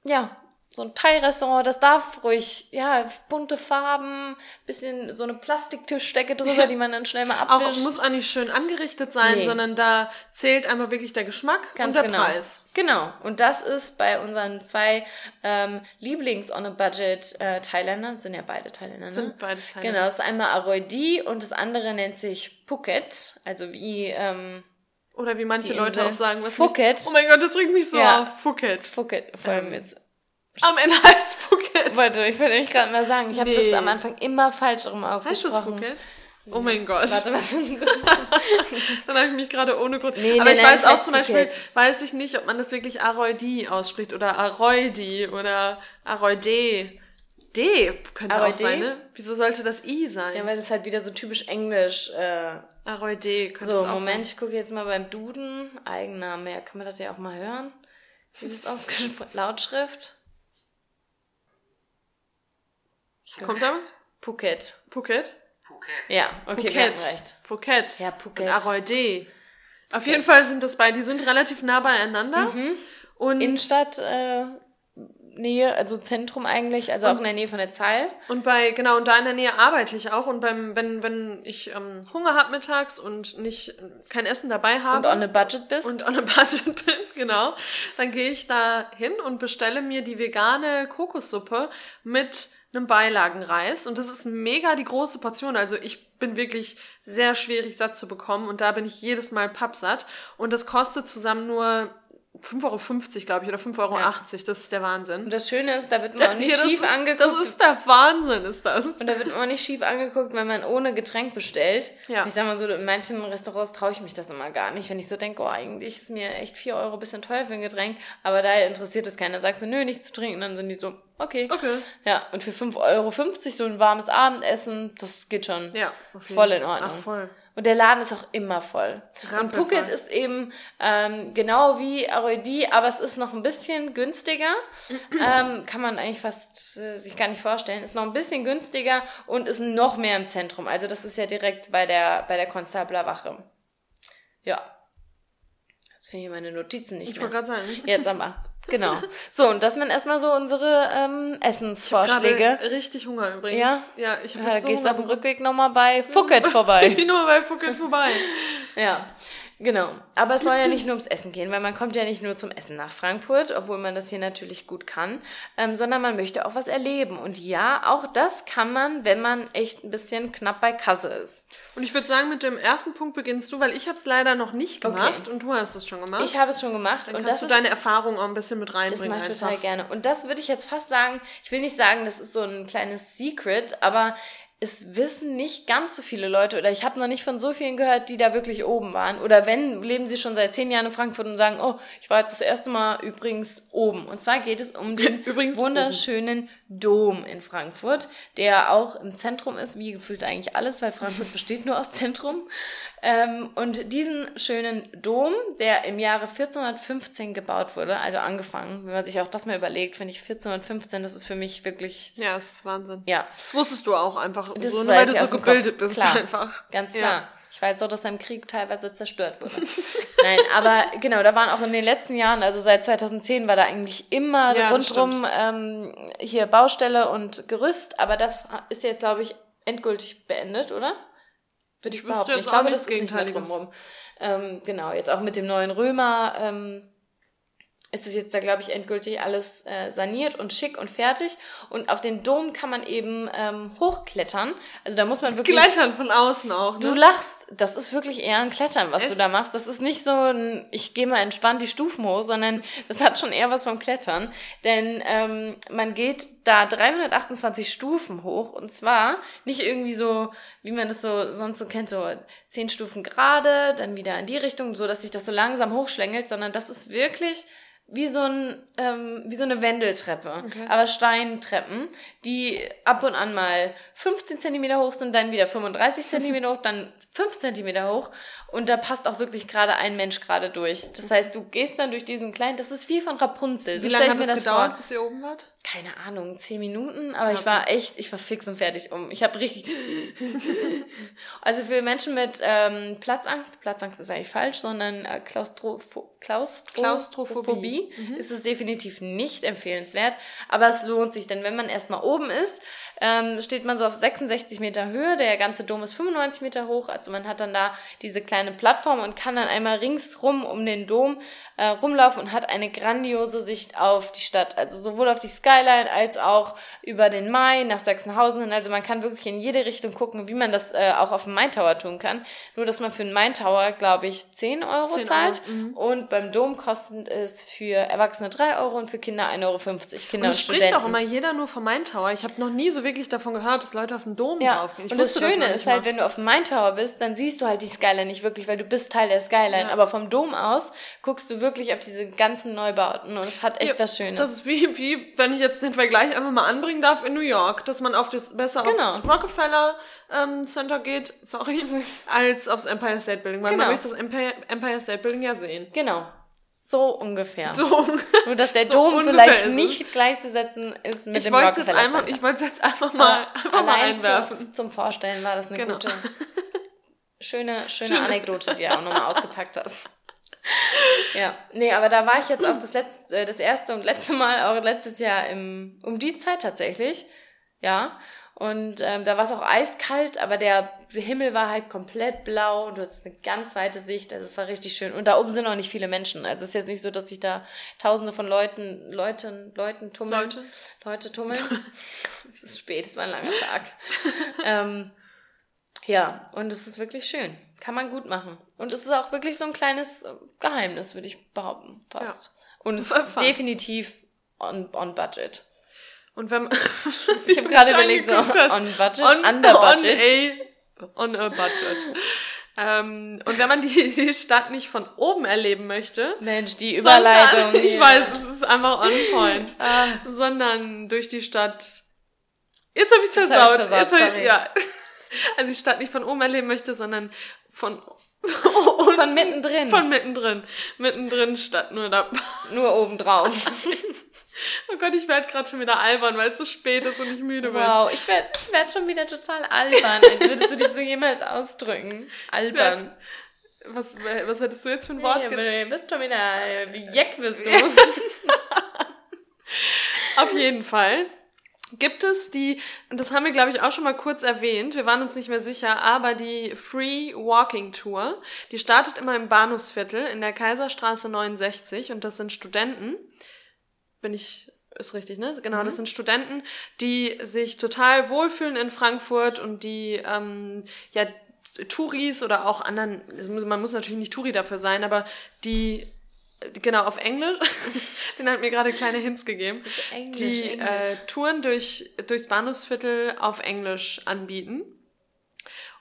ja, so ein Thai-Restaurant, das darf ruhig, ja, bunte Farben, bisschen so eine Plastiktischdecke drüber, die man dann schnell mal Auch abwischt. muss auch nicht schön angerichtet sein, Nee. sondern da zählt einfach wirklich der Geschmack Ganz und der genau. Preis. Genau. Und das ist bei unseren zwei ähm, Lieblings-on-a-Budget äh, Thailänder, sind ja beide Thailänder, ne? Sind beides Thailänder. Genau, das ist einmal Aroidi und das andere nennt sich Phuket, also wie ähm, Oder wie manche Leute auch sagen, was Phuket. Mich, oh mein Gott, das regt mich so Ja. auf. Phuket. Phuket, vor allem Ähm, jetzt. Am Ende heißt Phuket. Warte, ich wollte euch gerade mal sagen, ich habe Nee. das am Anfang immer falsch rum Heißt das ausgesprochen. Phuket? Oh mein Gott. Warte, warte. Dann habe ich mich gerade ohne Grund. Nee, Aber nee, ich weiß es auch zum Beispiel, Phuket. weiß ich nicht, ob man das wirklich Aroidi ausspricht oder Aroidi oder Aroide. D könnte auch Aroide? sein, ne? Wieso sollte das I sein? Ja, weil das halt wieder so typisch englisch. Äh, Aroide könnte so, es auch Moment, ich gucke jetzt mal beim Duden. Eigenname, ja, kann man das ja auch mal hören? Wie das ausgesprochen? Lautschrift? Sein. Kommt da was? Phuket. Phuket? Ja, okay, wir hatten recht. Phuket. Ja, Phuket. Und Aroide. Auf jeden Fall sind das beide, die sind relativ nah beieinander. Mhm. Und, Innenstadt, äh, Nähe, also Zentrum eigentlich, also auch in der Nähe von der Zeil. und bei, genau, und da in der Nähe arbeite ich auch. Und beim, wenn, wenn ich ähm, Hunger habe mittags und nicht kein Essen dabei habe. Und on a budget bist. und on a budget bin, genau, dann gehe ich da hin und bestelle mir die vegane Kokossuppe mit einem Beilagenreis. Und das ist mega die große Portion. Also ich bin wirklich sehr schwierig satt zu bekommen und da bin ich jedes Mal pappsatt. Und das kostet zusammen nur 5,50 Euro, glaube ich, oder 5,80 Euro. Ja. Das ist der Wahnsinn. Und das Schöne ist, da wird man auch nicht das schief ist, angeguckt. Das ist der Wahnsinn, ist das. und da wird man auch nicht schief angeguckt, wenn man ohne Getränk bestellt. Ja. Ich sag mal so, in manchen Restaurants traue ich mich das immer gar nicht, wenn ich so denke, oh, eigentlich ist mir echt 4 Euro ein bisschen teuer für ein Getränk, aber da interessiert es keiner. Sagst du, nö, nichts zu trinken, dann sind die so, okay. Okay. Ja, und für 5,50 Euro so ein warmes Abendessen, das geht schon. Ja. jeden Voll in. Ordnung. Ach, voll. Und der Laden ist auch immer voll. Und Rappelvoll. Phuket ist eben ähm, genau wie Aroidi, aber es ist noch ein bisschen günstiger. ähm, kann man eigentlich fast äh, sich gar nicht vorstellen. Ist noch ein bisschen günstiger und ist noch mehr im Zentrum. Also das ist ja direkt bei der bei der Constabler Wache. Ja. Jetzt finde ich meine Notizen nicht Ich mehr. wollte gerade sagen. Jetzt aber. Genau. So, und das sind erstmal so unsere ähm, Essensvorschläge. Gerade richtig Hunger übrigens. Ja? Ja, ich habe Ja, da so gehst du auf dem Rückweg nochmal bei Phuket vorbei. Ich nur bei Phuket vorbei. Ja, genau. Aber es soll ja nicht nur ums Essen gehen, weil man kommt ja nicht nur zum Essen nach Frankfurt, obwohl man das hier natürlich gut kann, ähm, sondern man möchte auch was erleben. Und ja, auch das kann man, wenn man echt ein bisschen knapp bei Kasse ist. Und ich würde sagen, mit dem ersten Punkt beginnst du, weil ich habe es leider noch nicht Okay. gemacht und du hast es schon gemacht. Ich habe es schon gemacht Dann und kannst das du ist deine Erfahrung auch ein bisschen mit Das reinbringen. mache ich total gerne. Und das würde ich jetzt fast sagen, ich will nicht sagen, das ist so ein kleines Secret, aber es wissen nicht ganz so viele Leute oder ich habe noch nicht von so vielen gehört, die da wirklich oben waren. Oder wenn, leben sie schon seit zehn Jahren in Frankfurt und sagen, oh, ich war jetzt das erste Mal übrigens oben. Und zwar geht es um den Übrigens wunderschönen Dom in Frankfurt, der auch im Zentrum ist, wie gefühlt eigentlich alles, weil Frankfurt besteht nur aus Zentrum. Ähm, und diesen schönen Dom, der im Jahre 1415 gebaut wurde, also angefangen, wenn man sich auch das mal überlegt, finde ich 1415, das ist für mich wirklich, Ja, das ist Wahnsinn. ja, Das wusstest du auch einfach, Das so, weil du so gebildet bist Klar. einfach. ganz Ja. klar. Ich weiß auch, dass er im Krieg teilweise zerstört wurde. Nein, aber genau, da waren auch in den letzten Jahren, also seit 2010 war da eigentlich immer Ja, rundrum ähm, hier Baustelle und Gerüst, aber das ist jetzt, glaube ich, endgültig beendet, oder? Würde ich wüsste behaupten. jetzt Ich glaube, das ist nicht drumherum. Ähm, genau, jetzt auch mit dem neuen Römer ähm, ist es jetzt da, glaube ich, endgültig alles äh, saniert und schick und fertig. Und auf den Dom kann man eben ähm, hochklettern. Also da muss man wirklich... Klettern von außen auch, Du ne? lachst, das ist wirklich eher ein Klettern, was du Echt? da machst. Das ist nicht so ein, ich gehe mal entspannt die Stufen hoch, sondern das hat schon eher was vom Klettern. Denn ähm, man geht da 328 Stufen hoch und zwar nicht irgendwie so, wie man das so sonst so kennt, so 10 Stufen gerade, dann wieder in die Richtung, so dass sich das so langsam hochschlängelt, sondern das ist wirklich wie so, ein, ähm, wie so eine Wendeltreppe, Okay. aber Steintreppen, die ab und an mal 15 Zentimeter hoch sind, dann wieder 35 Zentimeter hoch, dann 5 Zentimeter hoch Und da passt auch wirklich gerade ein Mensch gerade durch. Das heißt, du gehst dann durch diesen kleinen, das ist wie von Rapunzel. Wie so lange hat das das gedauert, vor. bis ihr oben wart? Keine Ahnung, zehn Minuten, aber ich war echt, ich war fix und fertig um. Ich habe richtig. also für Menschen mit ähm, Platzangst, Platzangst ist eigentlich falsch, sondern äh, Klaustropho Klaustro Klaustrophobie. Klaustrophobie ist es definitiv nicht empfehlenswert, aber es lohnt sich, denn wenn man erstmal oben ist, ähm, steht man so auf 66 Meter Höhe, der ganze Dom ist 95 Meter hoch, also man hat dann da diese kleine Plattform und kann dann einmal ringsrum um den Dom äh, rumlaufen und hat eine grandiose Sicht auf die Stadt, also sowohl auf die Skyline als auch über den Main nach Sachsenhausen hin, also man kann wirklich in jede Richtung gucken, wie man das äh, auch auf dem Main Tower tun kann, nur dass man für den Main Tower, glaube ich, 10 Euro 10 Euro, zahlt mhm. und beim Dom kostet es für Erwachsene 3 Euro und für Kinder 1,50 Euro, Kinder Und und, spricht Studenten. auch immer jeder nur vom Main Tower. Ich habe noch nie so wirklich davon gehört, dass Leute auf den Dom Ja, draufgehen. Ich und das Schöne noch ist halt, wenn du auf dem Main Tower bist, dann siehst du halt die Skyline nicht wirklich, weil du bist Teil der Skyline. Ja. Aber vom Dom aus guckst du wirklich auf diese ganzen Neubauten und es hat echt Ja, was Schönes. Das ist wie, wie, wenn ich jetzt den Vergleich einfach mal anbringen darf in New York, dass man auf das, besser Genau. aufs Rockefeller ähm, Center geht, sorry, als aufs Empire State Building, weil man Genau. möchte das Empire, Empire State Building ja sehen. genau. So ungefähr. So. Nur, dass der So Dom vielleicht nicht gleichzusetzen ist mit Ich dem jetzt Rockefeller einfach, Center. ich wollte es jetzt einfach mal, Aber einfach mal einwerfen. Zu, zum Vorstellen war das eine Genau. gute, schöne, schöne Schöne. Anekdote, die du auch nochmal ausgepackt hast. Ja, nee, aber da war ich jetzt auch das letzte, äh, das erste und letzte Mal, auch letztes Jahr im, um die Zeit tatsächlich. Ja. Und ähm, da war es auch eiskalt, aber der Himmel war halt komplett blau und du hattest eine ganz weite Sicht. Also es war richtig schön. Und da oben sind auch nicht viele Menschen. Also es ist jetzt nicht so, dass sich da tausende von Leuten, Leuten, Leuten tummeln. Leute. Leute tummeln. es ist spät, es war ein langer Tag. ähm, ja, und es ist wirklich schön. Kann man gut machen. Und es ist auch wirklich so ein kleines Geheimnis, würde ich behaupten, fast. Und es ist definitiv on, on budget. Und wenn man, Ich habe gerade überlegt, so on budget, on, under budget. On a, on a budget. ähm, und wenn man die, die Stadt nicht von oben erleben möchte, Mensch, die Überleitung. Sondern, ich weiß, es ist einfach on point. Ah, Sondern durch die Stadt. Jetzt habe ich es Jetzt hab ich's versaut. versaut, Jetzt hab ich, ja. Also die Stadt nicht von oben erleben möchte, sondern von von mittendrin. von mittendrin. Mittendrin statt nur da. Nur obendrauf. Oh Gott, ich werde gerade schon wieder albern, weil es so spät ist und ich müde bin. Wow, ich werde ich werd schon wieder total albern, als würdest du dich so jemals ausdrücken. Albern. Was, was hättest du jetzt für ein Wort? Ja, du bist schon wieder, wie Jack bist du. Auf jeden Fall gibt es die, und das haben wir, glaube ich, auch schon mal kurz erwähnt, wir waren uns nicht mehr sicher, aber die Free Walking Tour, die startet immer im Bahnhofsviertel in der Kaiserstraße 69 und das sind Studenten, bin ich, ist richtig, ne? Genau, das sind Studenten, die sich total wohlfühlen in Frankfurt und die, ähm, ja, Touris oder auch anderen, muss- man muss natürlich nicht Touri dafür sein, aber die, genau, auf Englisch, den hat mir gerade kleine Hints gegeben, Englisch, die Englisch. Äh, Touren durch, durchs Bahnhofsviertel auf Englisch anbieten.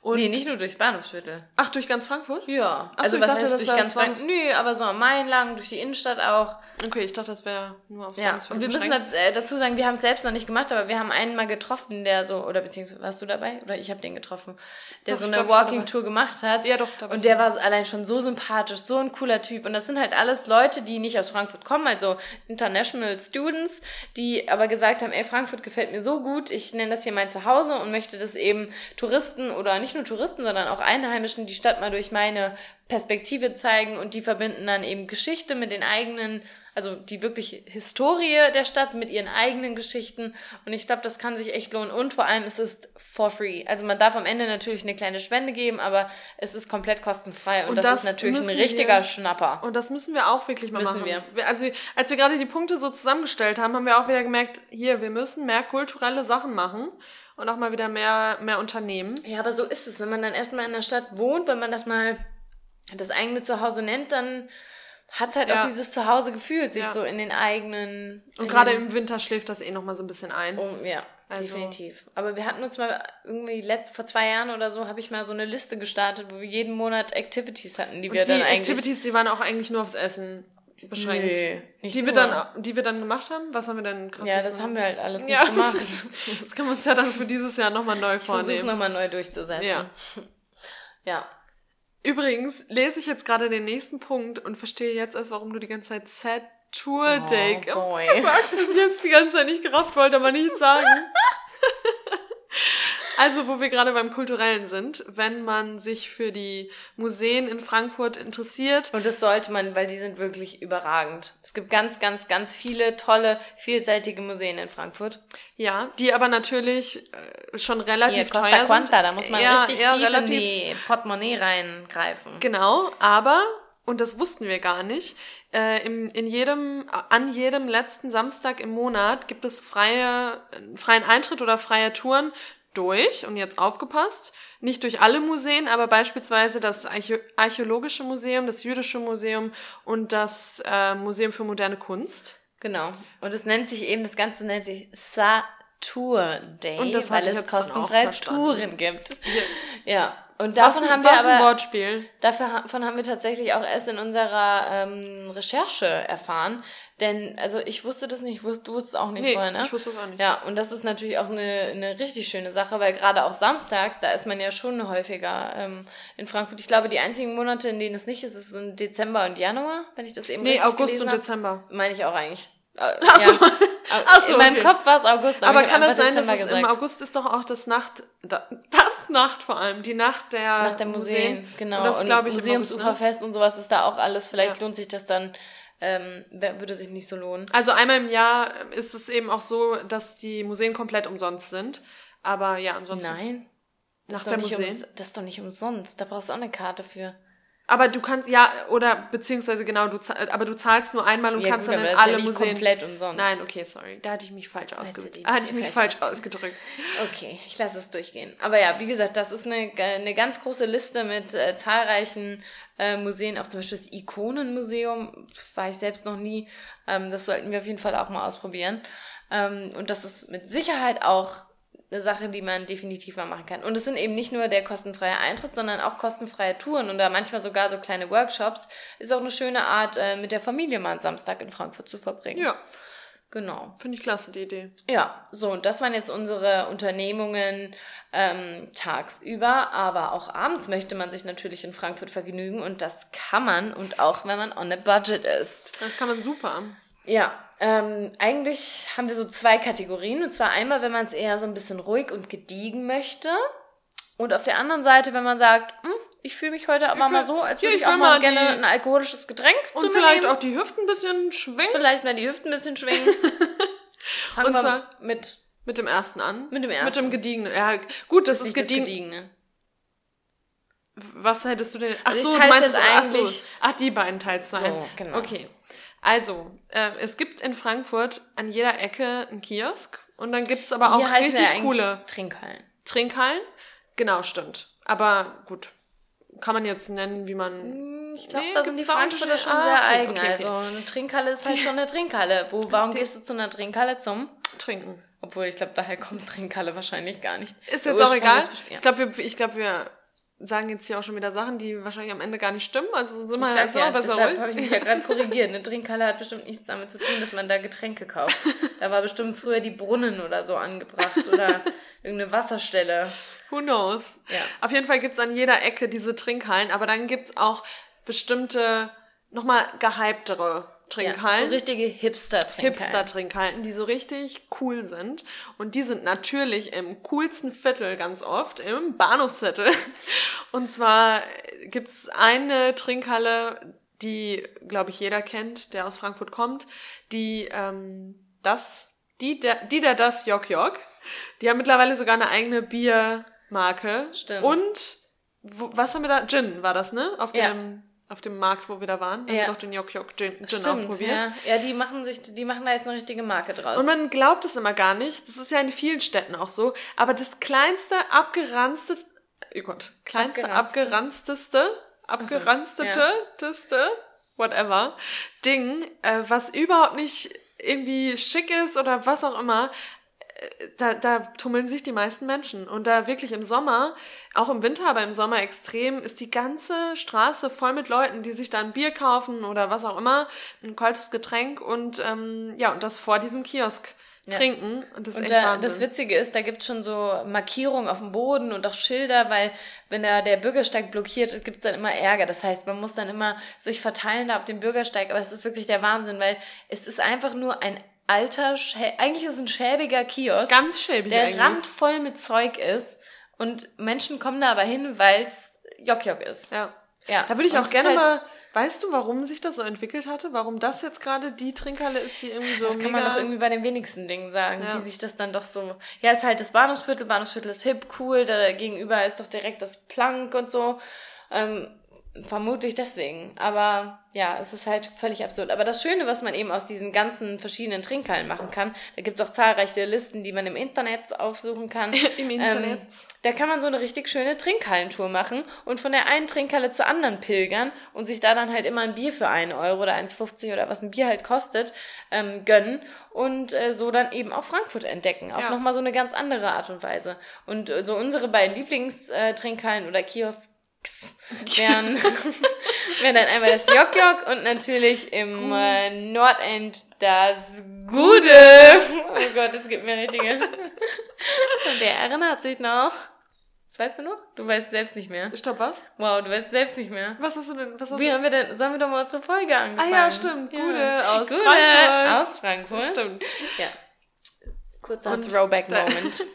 Und, nee, nicht nur durchs Bahnhofsviertel. Ach, durch ganz Frankfurt? Ja. Ach so, also ich was dachte, heißt das durch ganz Frankfurt? Nö, aber so am Main lang, durch die Innenstadt auch. Okay, ich dachte, das wäre nur aufs Ja, Bahnhofsviertel und wir müssen da, äh, dazu sagen, wir haben es selbst noch nicht gemacht, aber wir haben einen mal getroffen, der so, oder beziehungsweise warst du dabei? Oder ich habe den getroffen, der Doch, so eine Walking-Tour gemacht hat. Ja, doch, Und der war allein schon so sympathisch, so ein cooler Typ. Und das sind halt alles Leute, die nicht aus Frankfurt kommen, also International Students, die aber gesagt haben, ey, Frankfurt gefällt mir so gut, ich nenne das hier mein Zuhause und möchte das eben Touristen oder nicht nur Touristen, sondern auch Einheimischen die Stadt mal durch meine Perspektive zeigen und die verbinden dann eben Geschichte mit den eigenen, also die wirklich Historie der Stadt mit ihren eigenen Geschichten. Und ich glaube, das kann sich echt lohnen. Und vor allem, es ist for free. Also man darf am Ende natürlich eine kleine Spende geben, aber es ist komplett kostenfrei. Und, Und das, das ist natürlich ein richtiger wir- Schnapper. Und das müssen wir auch wirklich mal Müssen machen. wir. Also, als wir gerade die Punkte so zusammengestellt haben, haben wir auch wieder gemerkt, hier, wir müssen mehr kulturelle Sachen machen und auch mal wieder mehr, mehr unternehmen. Ja, aber so ist es. Wenn man dann erstmal in der Stadt wohnt, wenn man das mal das eigene Zuhause nennt, dann hat es halt Ja. auch dieses Zuhause-Gefühl, sich Ja. so in den eigenen... Und gerade im Winter schläft das eh noch mal so ein bisschen ein. Um, ja, Also- definitiv. Aber wir hatten uns mal irgendwie letzt, vor zwei Jahren oder so, habe ich mal so eine Liste gestartet, wo wir jeden Monat Activities hatten, die Und wir die dann eigentlich... Activities, die waren auch eigentlich nur aufs Essen beschränkt. Nee, die wir nur. dann, die wir dann gemacht haben? Was haben wir denn krasses? Ja, das haben wir halt alles Ja. gemacht. Das können wir uns ja dann für dieses Jahr nochmal neu Ich vornehmen. nochmal neu durchzusetzen. Ja. Ja. Übrigens lese ich jetzt gerade den nächsten Punkt und verstehe jetzt erst, warum du die ganze Zeit Sad Tour Day Oh, boy. gesagt hast. Ich habe es die ganze Zeit nicht gerafft, wollte aber nicht sagen. Also, wo wir gerade beim Kulturellen sind, wenn man sich für die Museen in Frankfurt interessiert, Und das sollte man, weil die sind wirklich überragend. Es gibt ganz, ganz, ganz viele tolle, vielseitige Museen in Frankfurt. ja, die aber natürlich äh, schon relativ Costa teuer Quanta, sind. da muss man Ja, richtig ja, tief in relativ die Portemonnaie reingreifen. Genau, aber, und das wussten wir gar nicht, äh, im, in jedem, an jedem letzten Samstag im Monat gibt es freie, freien Eintritt oder freie Touren durch, und jetzt aufgepasst, nicht durch alle Museen, aber beispielsweise das Archä Archäologische Museum, das Jüdische Museum und das äh, Museum für moderne Kunst. Genau. Und es nennt sich eben, das Ganze nennt sich Satur Day, Und das weil es verstanden. Touren gibt. Ja. Und Was davon ein- haben wir was ein aber, Wortspiel. davon haben wir tatsächlich auch erst in unserer ähm, Recherche erfahren. Denn, also ich wusste das nicht, du wusstest auch nicht Nee, vorher, ne? ich wusste es auch nicht. Ja, und das ist natürlich auch eine, eine richtig schöne Sache, weil gerade auch samstags, da ist man ja schon häufiger ähm, in Frankfurt. Ich glaube, die einzigen Monate, in denen es nicht ist, ist sind Dezember und Januar, wenn ich das eben Nee, richtig August und hab. Dezember. Meine ich auch eigentlich. Äh, Ach so. ja. Ach so, In meinem okay. Kopf war es August, aber, Aber kann es sein, dass Dezember es im. August ist doch auch das Nacht, da, das Nacht vor allem, die Nacht der, Nach der Museen, genau. Und das glaube ich, August, ne? Museumsuferfest und sowas ist da auch alles. Vielleicht Ja. lohnt sich das dann, ähm, würde sich nicht so lohnen. Also einmal im Jahr ist es eben auch so, dass die Museen komplett umsonst sind. Aber ja, ansonsten. Nein. Das Nach der Museen? ums, das ist doch nicht umsonst. Da brauchst du auch eine Karte für. Aber du kannst, ja, oder beziehungsweise genau, du aber du zahlst nur einmal und Ja, kannst gut, dann in ja alle nicht Museen. komplett umsonst. Nein, okay, sorry. Da hatte ich mich falsch ausgedrückt. Da hatte ich mich falsch falsch ausgedrückt. Okay, ich lasse es durchgehen. Aber ja, wie gesagt, das ist eine, eine ganz große Liste mit äh, zahlreichen äh, Museen, auch zum Beispiel das Ikonenmuseum, war ich selbst noch nie. Ähm, das sollten wir auf jeden Fall auch mal ausprobieren. Ähm, und das ist mit Sicherheit auch eine Sache, die man definitiv mal machen kann. Und es sind eben nicht nur der kostenfreie Eintritt, sondern auch kostenfreie Touren und da manchmal sogar so kleine Workshops. Ist auch eine schöne Art, äh, mit der Familie mal einen Samstag in Frankfurt zu verbringen. Ja, Genau. finde ich klasse, die Idee. Ja, so, und das waren jetzt unsere Unternehmungen ähm, tagsüber, aber auch abends möchte man sich natürlich in Frankfurt vergnügen und das kann man und auch wenn man on a budget ist. Das kann man super. Ja, ähm, eigentlich haben wir so zwei Kategorien und zwar einmal, wenn man es eher so ein bisschen ruhig und gediegen möchte und auf der anderen Seite, wenn man sagt, hm, ich fühle mich heute aber mal so, als würde ich ich auch mal gerne ein alkoholisches Getränk Und zu mir vielleicht nehmen. auch die Hüften ein bisschen schwingen. vielleicht mal die Hüften ein bisschen schwingen. Fangen Und wir zwar- mit Mit dem ersten an. Mit dem Mit ersten. dem gediegenen. Ja, gut, das ist nicht das gediegen. Gediegene. Was hättest du denn? Ach Also so, du meinst jetzt es, ach so. Ach, die beiden teils sein. So, genau. Okay. Also, äh, es gibt in Frankfurt an jeder Ecke einen Kiosk und dann gibt's aber auch Hier richtig ja coole Trinkhallen. Trinkhallen. Genau, stimmt. Aber gut. Kann man jetzt nennen, wie man. Hm, Ich glaube, Nee, da sind die Frankfurter schon Ah, sehr eigen. okay, okay. Also eine Trinkhalle ist halt schon eine Trinkhalle. Wo, warum gehst du zu einer Trinkhalle zum? Trinken. Obwohl, ich glaube, daher kommt Trinkhalle wahrscheinlich gar nicht. Ist jetzt auch egal. ist ja. Ich glaube, wir, ich glaub, wir sagen jetzt hier auch schon wieder Sachen, die wahrscheinlich am Ende gar nicht stimmen. Also sind wir ja, auch besser deshalb habe ich mich ja gerade korrigiert. Eine Trinkhalle hat bestimmt nichts damit zu tun, dass man da Getränke kauft. Da war bestimmt früher die Brunnen oder so angebracht oder irgendeine Wasserstelle. Who knows? Ja. Auf jeden Fall gibt's an jeder Ecke diese Trinkhallen, aber dann gibt's auch bestimmte, nochmal gehyptere Ja, Trinkhallen. so richtige Hipster-Trinkhallen. Hipster-Trinkhallen, die so richtig cool sind. Und die sind natürlich im coolsten Viertel ganz oft, im Bahnhofsviertel. Und zwar gibt's eine Trinkhalle, die, glaube ich, jeder kennt, der aus Frankfurt kommt, die ähm, das, die der, die der das Jok Jok. Die haben mittlerweile sogar eine eigene Biermarke. Stimmt. Und wo, was haben wir da? Gin war das, ne? Auf Ja. dem, auf dem Markt, wo wir da waren. Haben Ja. wir doch den Jok Jok Gin, Gin auch Stimmt, probiert. ja. ja, die machen sich, die machen da jetzt eine richtige Marke draus. Und man glaubt es immer gar nicht. Das ist ja in vielen Städten auch so. Aber das kleinste, abgeranzteste, oh Gott, kleinste, Abgeranzte. abgeranzteste, abgeranztete, teste, whatever, Ding, äh, was überhaupt nicht irgendwie schick ist oder was auch immer, äh, da, da tummeln sich die meisten Menschen. Und da wirklich im Sommer, auch im Winter, aber im Sommer extrem, ist die ganze Straße voll mit Leuten, die sich da ein Bier kaufen oder was auch immer, ein kaltes Getränk und ähm, ja, und das vor diesem Kiosk trinken. Und das ist Und echt da, Wahnsinn. das Witzige ist, da gibt's schon so Markierungen auf dem Boden und auch Schilder, weil wenn da der Bürgersteig blockiert ist, gibt's dann immer Ärger. Das heißt, man muss dann immer sich verteilen da auf dem Bürgersteig. Aber es ist wirklich der Wahnsinn, weil es ist einfach nur ein alter, schä eigentlich ist es ein schäbiger Kiosk, Ganz schäbig der eigentlich. randvoll mit Zeug ist. Und Menschen kommen da aber hin, weil's Jok-Jok ist. Ja. Ja. Da würde ich Und auch es gerne halt- mal. Weißt du, warum sich das so entwickelt hatte? Warum das jetzt gerade die Trinkhalle ist, die irgendwie so Das kann man doch irgendwie bei den wenigsten Dingen sagen, Ja. wie sich das dann doch so. Ja, ist halt das Bahnhofsviertel, Bahnhofsviertel ist hip, cool, da gegenüber ist doch direkt das Plank und so. Ähm, vermutlich deswegen. Aber ja, es ist halt völlig absurd. Aber das Schöne, was man eben aus diesen ganzen verschiedenen Trinkhallen machen kann, da gibt's auch zahlreiche Listen, die man im Internet aufsuchen kann. Im Internet. Ähm, da kann man so eine richtig schöne Trinkhallentour machen und von der einen Trinkhalle zur anderen pilgern und sich da dann halt immer ein Bier für einen Euro oder 1,50 oder was ein Bier halt kostet, ähm, gönnen und äh, so dann eben auch Frankfurt entdecken. Auf Ja. nochmal so eine ganz andere Art und Weise. Und äh, so unsere beiden Lieblingstrinkhallen oder Kiosks wären, wären dann einmal das Jok Jok und natürlich im äh, Nordend das Gude. Oh Gott, das gibt mir richtige. Und der erinnert sich noch. Weißt du noch? Du weißt selbst nicht mehr. Stopp, was? Wow, du weißt selbst nicht mehr. Was hast du denn? Was hast Wie du? haben wir denn, sollen wir doch mal unsere Folge Ah angefangen? ja, stimmt. Gude aus Gude Frankfurt. aus Frankfurt. Stimmt. Ja. Kurzer Throwback-Moment.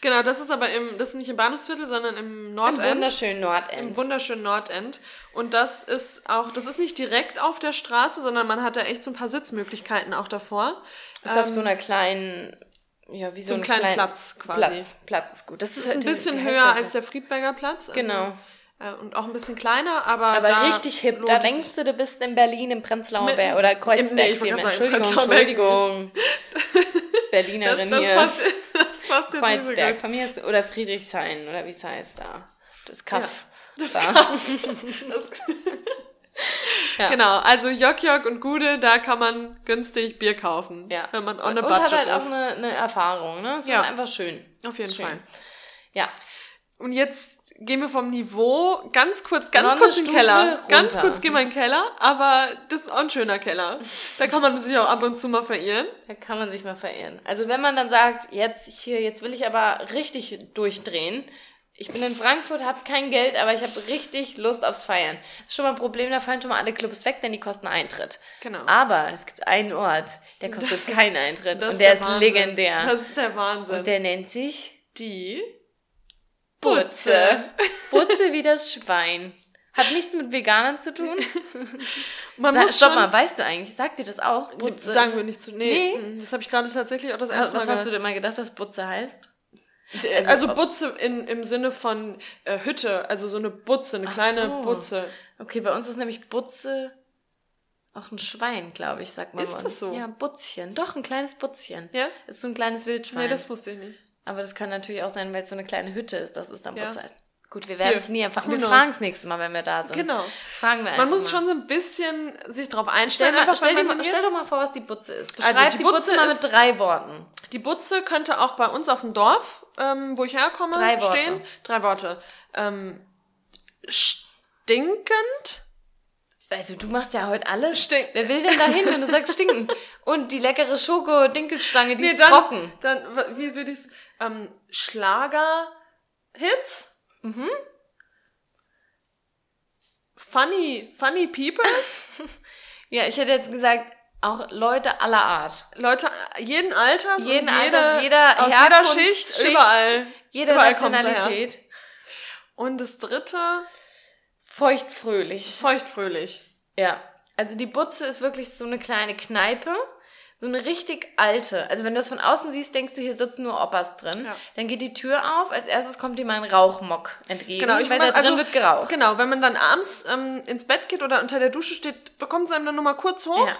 Genau, das ist aber im, das ist nicht im Bahnhofsviertel, sondern im Im Nordend. wunderschönen Im Nordend. wunderschönen Nordend. Und das ist auch, das ist nicht direkt auf der Straße, sondern man hat da echt so ein paar Sitzmöglichkeiten auch davor. Ist auf so einer kleinen, ja, wie so, so ein kleinen klein- Platz quasi. Platz. Platz ist gut. Das, Das ist ein die- bisschen wie heißt höher als der Friedberger Platz. Also, Genau. äh, und auch ein bisschen kleiner, aber. Aber da richtig hip. Da denkst du, du bist in Berlin im Prenzlauer Berg oder im- Kreuzberg. nee, vielmehr. gerade sagen, Entschuldigung. Entschuldigung. Berlinerin das, hier. das passt, das passt jetzt Kreuzberg. Von mir ist, oder Friedrichshain, oder wie es heißt da. Das Kaff. Das da. Das, Ja. Genau, also Jok Jok und Gude, da kann man günstig Bier kaufen, Ja. wenn man on und, a und budget hat halt ist. auch eine, eine Erfahrung, ne? Es Ja. ist einfach schön. Auf jeden Schön. Fall. Ja. Und jetzt gehen wir vom Niveau ganz kurz, ganz Noch kurz in den Keller. Ganz runter. kurz gehen wir in den Keller, aber das ist auch ein schöner Keller. Da kann man sich auch ab und zu mal verirren. Da kann man sich mal verirren. Also wenn man dann sagt, jetzt hier, jetzt will ich aber richtig durchdrehen. Ich bin in Frankfurt, habe kein Geld, aber ich habe richtig Lust aufs Feiern. Das ist schon mal ein Problem, da fallen schon mal alle Clubs weg, denn die kosten Eintritt. Genau. Aber es gibt einen Ort, der kostet keinen Eintritt und der ist Wahnsinn. legendär. Das ist der Wahnsinn. Und der nennt sich die Butze. Butze wie das Schwein. Hat nichts mit Veganern zu tun. Man Sa muss stopp mal, weißt du eigentlich? Sagt dir das auch? Butze. sagen wir nicht zu. Nee, Nee. mm, das habe ich gerade tatsächlich auch das was erste was Mal hast du denn mal gedacht, was Butze heißt? Also, also- Butze in, im Sinne von äh, Hütte, also so eine Butze, eine kleine so. Butze. Okay, bei uns ist nämlich Butze auch ein Schwein, glaube ich, sagt man. Ist uns. das so? Ja, Butzchen. Doch, ein kleines Butzchen. Ja? Ist so ein kleines Wildschwein. Nee, das wusste ich nicht. Aber das kann natürlich auch sein, weil es so eine kleine Hütte ist, dass es dann Ja. Butze heißt. Gut, wir werden es nie who Wir knows? fragen es nächste Mal, wenn wir da sind. Genau. Fragen wir einfach Man muss mal. schon so ein bisschen sich drauf Stell, einstellen, mal, einfach stell, dir stell doch mal vor, was die Butze ist. Also, Beschreib die die, Butze Butze, mal ist- mit drei Worten. Die Butze könnte auch bei uns auf dem Dorf, ähm, wo ich herkomme, Drei Worte. stehen. Drei Worte. Ähm, stinkend. Also du machst ja heute alles. Stink- Wer will denn da hin, wenn du sagst stinken? Und die leckere Schoko-Dinkelstange, die ist dann, trocken. Dann, wie würde ich's, ähm, Schlager-Hits? Mhm. Funny, funny people? Ja, ich hätte jetzt gesagt, auch Leute aller Art. Leute jeden Alters Jeden jede, Alters, jeder aus jeder Herkunft, Schicht, Schicht, überall. Jede Überall. Nationalität. Und das dritte, Feuchtfröhlich. feuchtfröhlich. Ja. Also die Butze ist wirklich so eine kleine Kneipe. So eine richtig alte. Also wenn du das von außen siehst, denkst du, hier sitzen nur Opas drin. Ja. Dann geht die Tür auf. Als erstes kommt dir mal ein Rauchmock entgegen. Genau, ich weil mein, da drin also, wird geraucht. Genau, wenn man dann abends ähm, ins Bett geht oder unter der Dusche steht, bekommt es einem dann nochmal kurz hoch, Ja.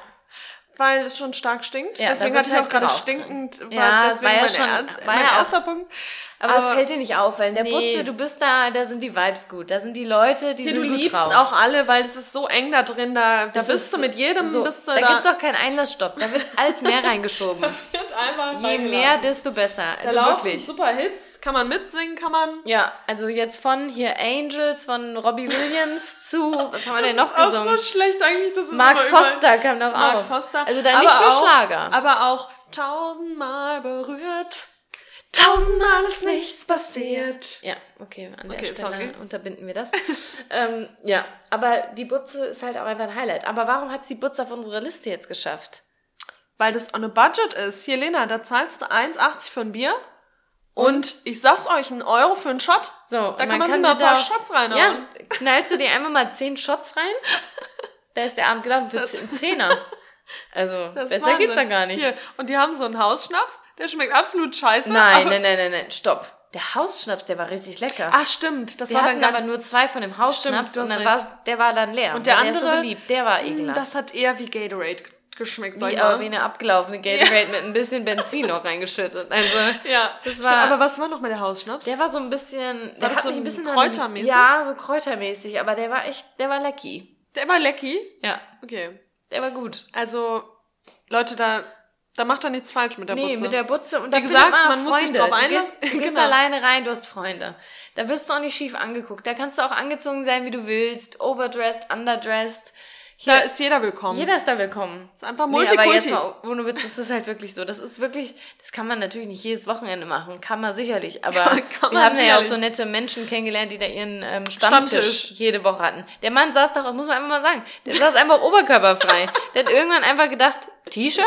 weil es schon stark stinkt. Ja, deswegen hatte ich halt auch gerade stinkend, war Ja, das deswegen war ja mein, schon- er war mein auch- erster Punkt. Aber, das fällt dir nicht auf, weil in der Nee. Butze, du bist da, da sind die Vibes gut. Da sind die Leute, die Hier, sind du gut liebst drauf. auch alle, weil es ist so eng da drin, da, da Das bist ist du mit jedem, so, bist du da, da. gibt's auch keinen Einlassstopp. Da wird alles mehr reingeschoben. wird einmal Je mehr, desto besser. da Also laufen wirklich. super Hits, kann man mitsingen, kann man. Ja, also jetzt von hier Angels, von Robbie Williams zu, was haben wir denn noch Auch gesungen? so schlecht eigentlich, das ist Mark Foster kam noch Mark auf. Foster. Also aber nicht nur auch, Schlager. Aber auch tausendmal berührt. Tausendmal ist nichts passiert. Ja, okay, an der Okay, Stelle sorry. unterbinden wir das. ähm, ja, aber die Butze ist halt auch einfach ein Highlight. Aber warum hat die Butze auf unsere Liste jetzt geschafft? Weil das on a budget ist. Hier, Lena, da zahlst du 1,80 für ein Bier. Und ich sag's euch, ein Euro für einen Shot. So, Da kann man mal sie ein paar Shots reinhauen. Ja, knallst du dir einfach mal zehn Shots rein? Da ist der Abend gelaufen für Das- einen Zehner. Also, Das besser geht's da Wahnsinn. gar nicht. Hier, und die haben so einen Hausschnaps, der schmeckt absolut scheiße. Nein, nein, nein, nein, nein, stopp. Der Hausschnaps, der war richtig lecker. Ach, stimmt. Das wir war dann hatten gar aber nur zwei von dem Hausschnaps Stimmt, und dann recht. war, der war dann leer. Und der weil andere, der ist so beliebt, der war mh, ekelhaft. das hat eher wie Gatorade geschmeckt, sag wie, ich aber wie eine abgelaufene Gatorade mit ein bisschen Benzin noch reingeschüttet. Also, Ja, Das stimmt. war- aber was war noch mal der Hausschnaps? der war so ein bisschen, der das hat so mich ein bisschen an- kräutermäßig? Ja, so kräutermäßig, aber der war echt, der war lecky. Der war lecky. Ja, Okay. der war gut. Also, Leute, da, da macht er nichts falsch mit der nee, Butze. mit der Butze. Und da Wie findet gesagt, man, man muss sich drauf Du einlassen. gehst, du gehst Genau. alleine rein, du hast Freunde. Da wirst du auch nicht schief angeguckt. Da kannst du auch angezogen sein, wie du willst. Overdressed, underdressed. Hier, da ist jeder willkommen. jeder ist da willkommen. ist einfach Nee, aber jetzt Multikulti. mal ohne Witz, das ist halt wirklich so. Das ist wirklich, das kann man natürlich nicht jedes Wochenende machen. Kann man sicherlich. Aber Kann- kann wir haben ja auch sicherlich. so nette Menschen kennengelernt, die da ihren ähm, Stammtisch, Stammtisch. jede Woche hatten. Der Mann saß doch, muss man einfach mal sagen, der saß einfach oberkörperfrei. der hat irgendwann einfach gedacht, T-Shirt?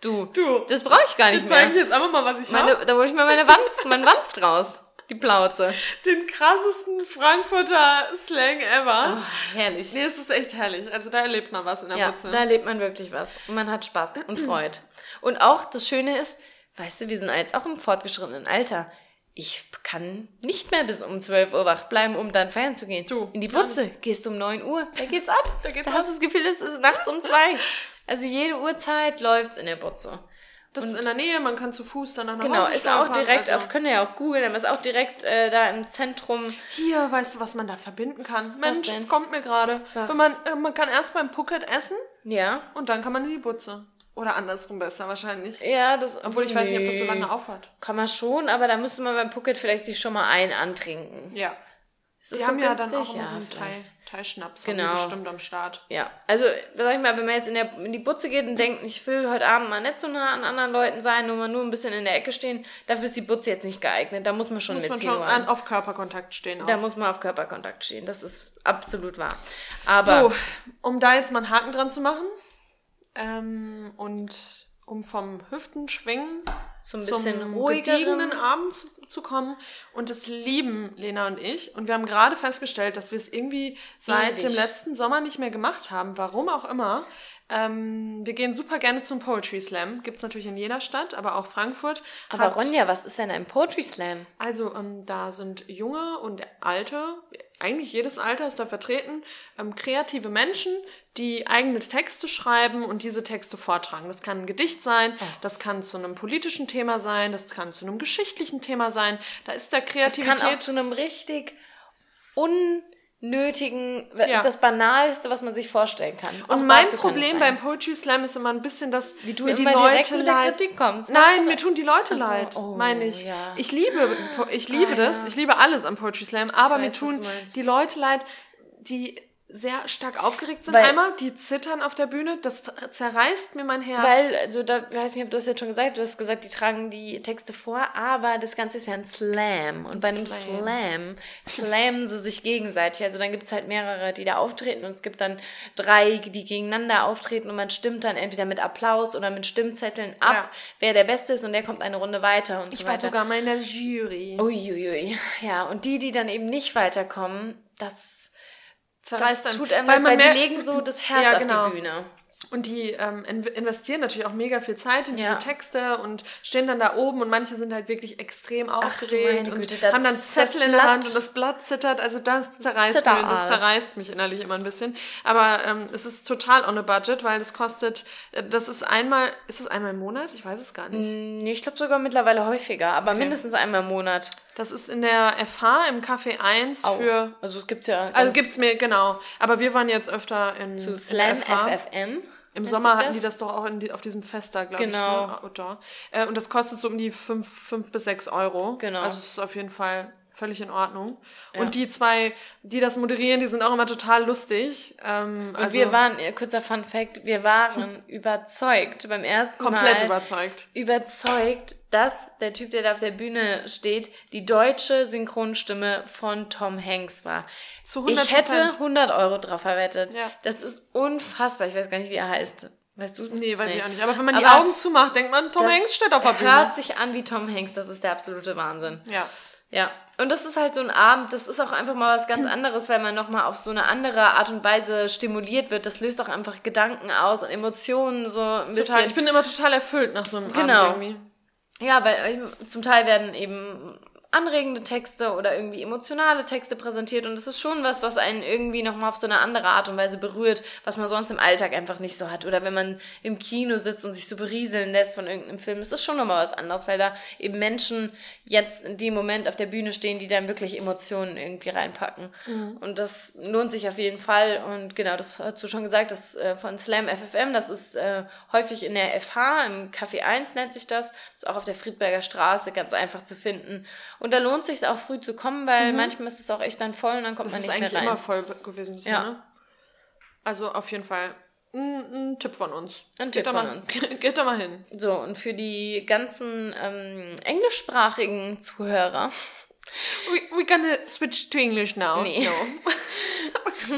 Du, Du. das brauche ich gar nicht Jetzt mehr. zeige ich jetzt einfach mal, was ich Meine, da hole ich mir meine Wanst, meinen Wanst raus. Die Plauze. Den krassesten Frankfurter Slang ever. Oh, herrlich. Nee, es ist echt herrlich. Also da erlebt man was in der Ja, Butze. da erlebt man wirklich was. Und man hat Spaß und Freude. Und auch das Schöne ist, weißt du, wir sind jetzt auch im fortgeschrittenen Alter. Ich kann nicht mehr bis um 12 Uhr wach bleiben, um dann feiern zu gehen. Du, In die gar Butze gehst du um 9 Uhr, da geht's ab. Da geht's da hast du das Gefühl, es ist nachts um zwei. Also jede Uhrzeit läuft's in der Butze. Das ist in der Nähe, man kann zu Fuß dann nach Genau, Hause ist auch direkt also auf, können ja auch googeln, aber ist auch direkt äh, da im Zentrum. Hier, weißt du, was man da verbinden kann? Mensch, es kommt mir gerade. Man, äh, man kann erst beim Phuket essen Ja. und dann kann man in die Butze. Oder andersrum besser wahrscheinlich. Ja, das. Obwohl ich weiß nicht, ob das so Nee. lange aufhat. Kann man schon, aber da müsste man beim Phuket vielleicht sich schon mal einen antrinken. Ja. Es Die haben so ja dann auch immer so einen Thai, vielleicht. Thai-Schnaps Genau. bestimmt am Start. Ja, also sag ich mal, wenn man jetzt in, der, in die Butze geht und denkt, ich will heute Abend mal nicht so nah an anderen Leuten sein, nur mal nur ein bisschen in der Ecke stehen, dafür ist die Butze jetzt nicht geeignet. Da muss man schon Muss mit man Zero schon an, auf Körperkontakt stehen auch. Da muss man auf Körperkontakt stehen. Das ist absolut wahr. Aber So, um da jetzt mal einen Haken dran zu machen ähm, und um vom Hüftenschwingen ein zum bisschen ruhigeren. Abend zu, zu kommen. Und das lieben Lena und ich. Und wir haben gerade festgestellt, dass wir es irgendwie seit Ewig. dem letzten Sommer nicht mehr gemacht haben. Warum auch immer. Ähm, wir gehen super gerne zum Poetry Slam. Gibt's natürlich in jeder Stadt, aber auch Frankfurt. Aber Ronja, was ist denn ein Poetry Slam? also ähm, da sind junge und alte, eigentlich jedes Alter ist da vertreten, ähm, kreative Menschen, die eigene Texte schreiben und diese Texte vortragen. Das kann ein Gedicht sein, Oh. das kann zu einem politischen Thema sein, das kann zu einem geschichtlichen Thema sein. Da ist der Das Kreativität. kann auch zu einem richtig unnötigen, Ja. das Banalste, was man sich vorstellen kann. Und mein Problem beim Poetry Slam ist immer ein bisschen, dass Wie du mir mit der Kritik kommst. Nein, mir tun die Leute Ach so, leid, oh, meine ich. ja. Ich liebe, ich liebe Ah, das, ja. ich liebe alles am Poetry Slam, aber mir weiß, was tun die Leute leid, die sehr stark aufgeregt sind Weil- einmal, die zittern auf der Bühne, das zerreißt mir mein Herz. Weil, also da ich weiß nicht, ob du es jetzt schon gesagt, du hast gesagt, die tragen die Texte vor, aber das Ganze ist ja ein Slam. Und bei einem Slam. Slam slammen sie sich gegenseitig. Also dann gibt es halt mehrere, die da auftreten und es gibt dann drei, die gegeneinander auftreten und man stimmt dann entweder mit Applaus oder mit Stimmzetteln ab, Ja. wer der Beste ist und der kommt eine Runde weiter und ich so war weiter. sogar mal in der Jury. Uiuiui. Ja, und die, die dann eben nicht weiterkommen, das, das tut einem, Weil weil, man die merkt- legen so das Herz Ja, auf genau. die Bühne. Und die ähm, in investieren natürlich auch mega viel Zeit in Ja. diese Texte und stehen dann da oben und manche sind halt wirklich extrem aufgeregt und Güte, das- haben dann Zettel in der Hand und das Blatt zittert. Also das zerreißt, mich, das zerreißt mich innerlich immer ein bisschen. Aber ähm, es ist total on a budget, weil das kostet, äh, das ist einmal, ist es einmal im Monat? Ich weiß es gar nicht. Nee, ich glaube sogar mittlerweile häufiger, aber mindestens einmal im Monat. Das ist in der FH im Café 1 Auch. für... also es gibt's ja. Also ganz- gibt's mir, genau. Aber wir waren jetzt öfter in, zu Slam. FFM. Im nennt Sommer hatten die das doch auch in die, auf diesem Fest da, glaube Genau. ich. Ne? Outdoor. Äh, und das kostet so um die 5, fünf bis 6 Euro. Genau. Also es ist auf jeden Fall völlig in Ordnung. Ja. Und die zwei, die das moderieren, die sind auch immer total lustig. Ähm, und also, wir waren, kurzer Fun Fact, wir waren überzeugt beim ersten komplett Mal. Komplett überzeugt. Überzeugt, dass der Typ, der da auf der Bühne steht, die deutsche Synchronstimme von Tom Hanks war. Zu 100%. Ich hätte 100 Euro drauf verwettet. Ja. Das ist unfassbar. Ich weiß gar nicht, wie er heißt. Weißt du es? Nee, weiß nee. ich auch nicht. Aber wenn man die Augen zumacht, denkt man, Tom Hanks steht auf der Bühne. hört sich an wie Tom Hanks. Das ist der absolute Wahnsinn. Ja. Ja. Und das ist halt so ein Abend, das ist auch einfach mal was ganz anderes, weil man nochmal auf so eine andere Art und Weise stimuliert wird. Das löst auch einfach Gedanken aus und Emotionen so ein bisschen. Total. Ich bin immer total erfüllt nach so einem genau. Abend irgendwie. Ja, weil zum Teil werden eben anregende Texte oder irgendwie emotionale Texte präsentiert und es ist schon was, was einen irgendwie nochmal auf so eine andere Art und Weise berührt, was man sonst im Alltag einfach nicht so hat. Oder wenn man im Kino sitzt und sich so berieseln lässt von irgendeinem Film, es ist schon nochmal was anderes, weil da eben Menschen jetzt in dem Moment auf der Bühne stehen, die dann wirklich Emotionen irgendwie reinpacken. Mhm. Und das lohnt sich auf jeden Fall und genau, das hast du schon gesagt, das äh, von Slam FFM, das ist äh, häufig in der FH, im Café 1 nennt sich das, das ist auch auf der Friedberger Straße ganz einfach zu finden. Und da lohnt sich auch früh zu kommen, weil mhm. manchmal ist es auch echt dann voll und dann kommt das man nicht mehr rein. Das ist eigentlich immer voll gewesen bisher, ja. ne? Also auf jeden Fall ein, ein, Tipp von uns. Ein Tipp von mal, uns. Geht da mal hin. So, und für die ganzen ähm, englischsprachigen Zuhörer. We, we're gonna switch to English now. Nee. No.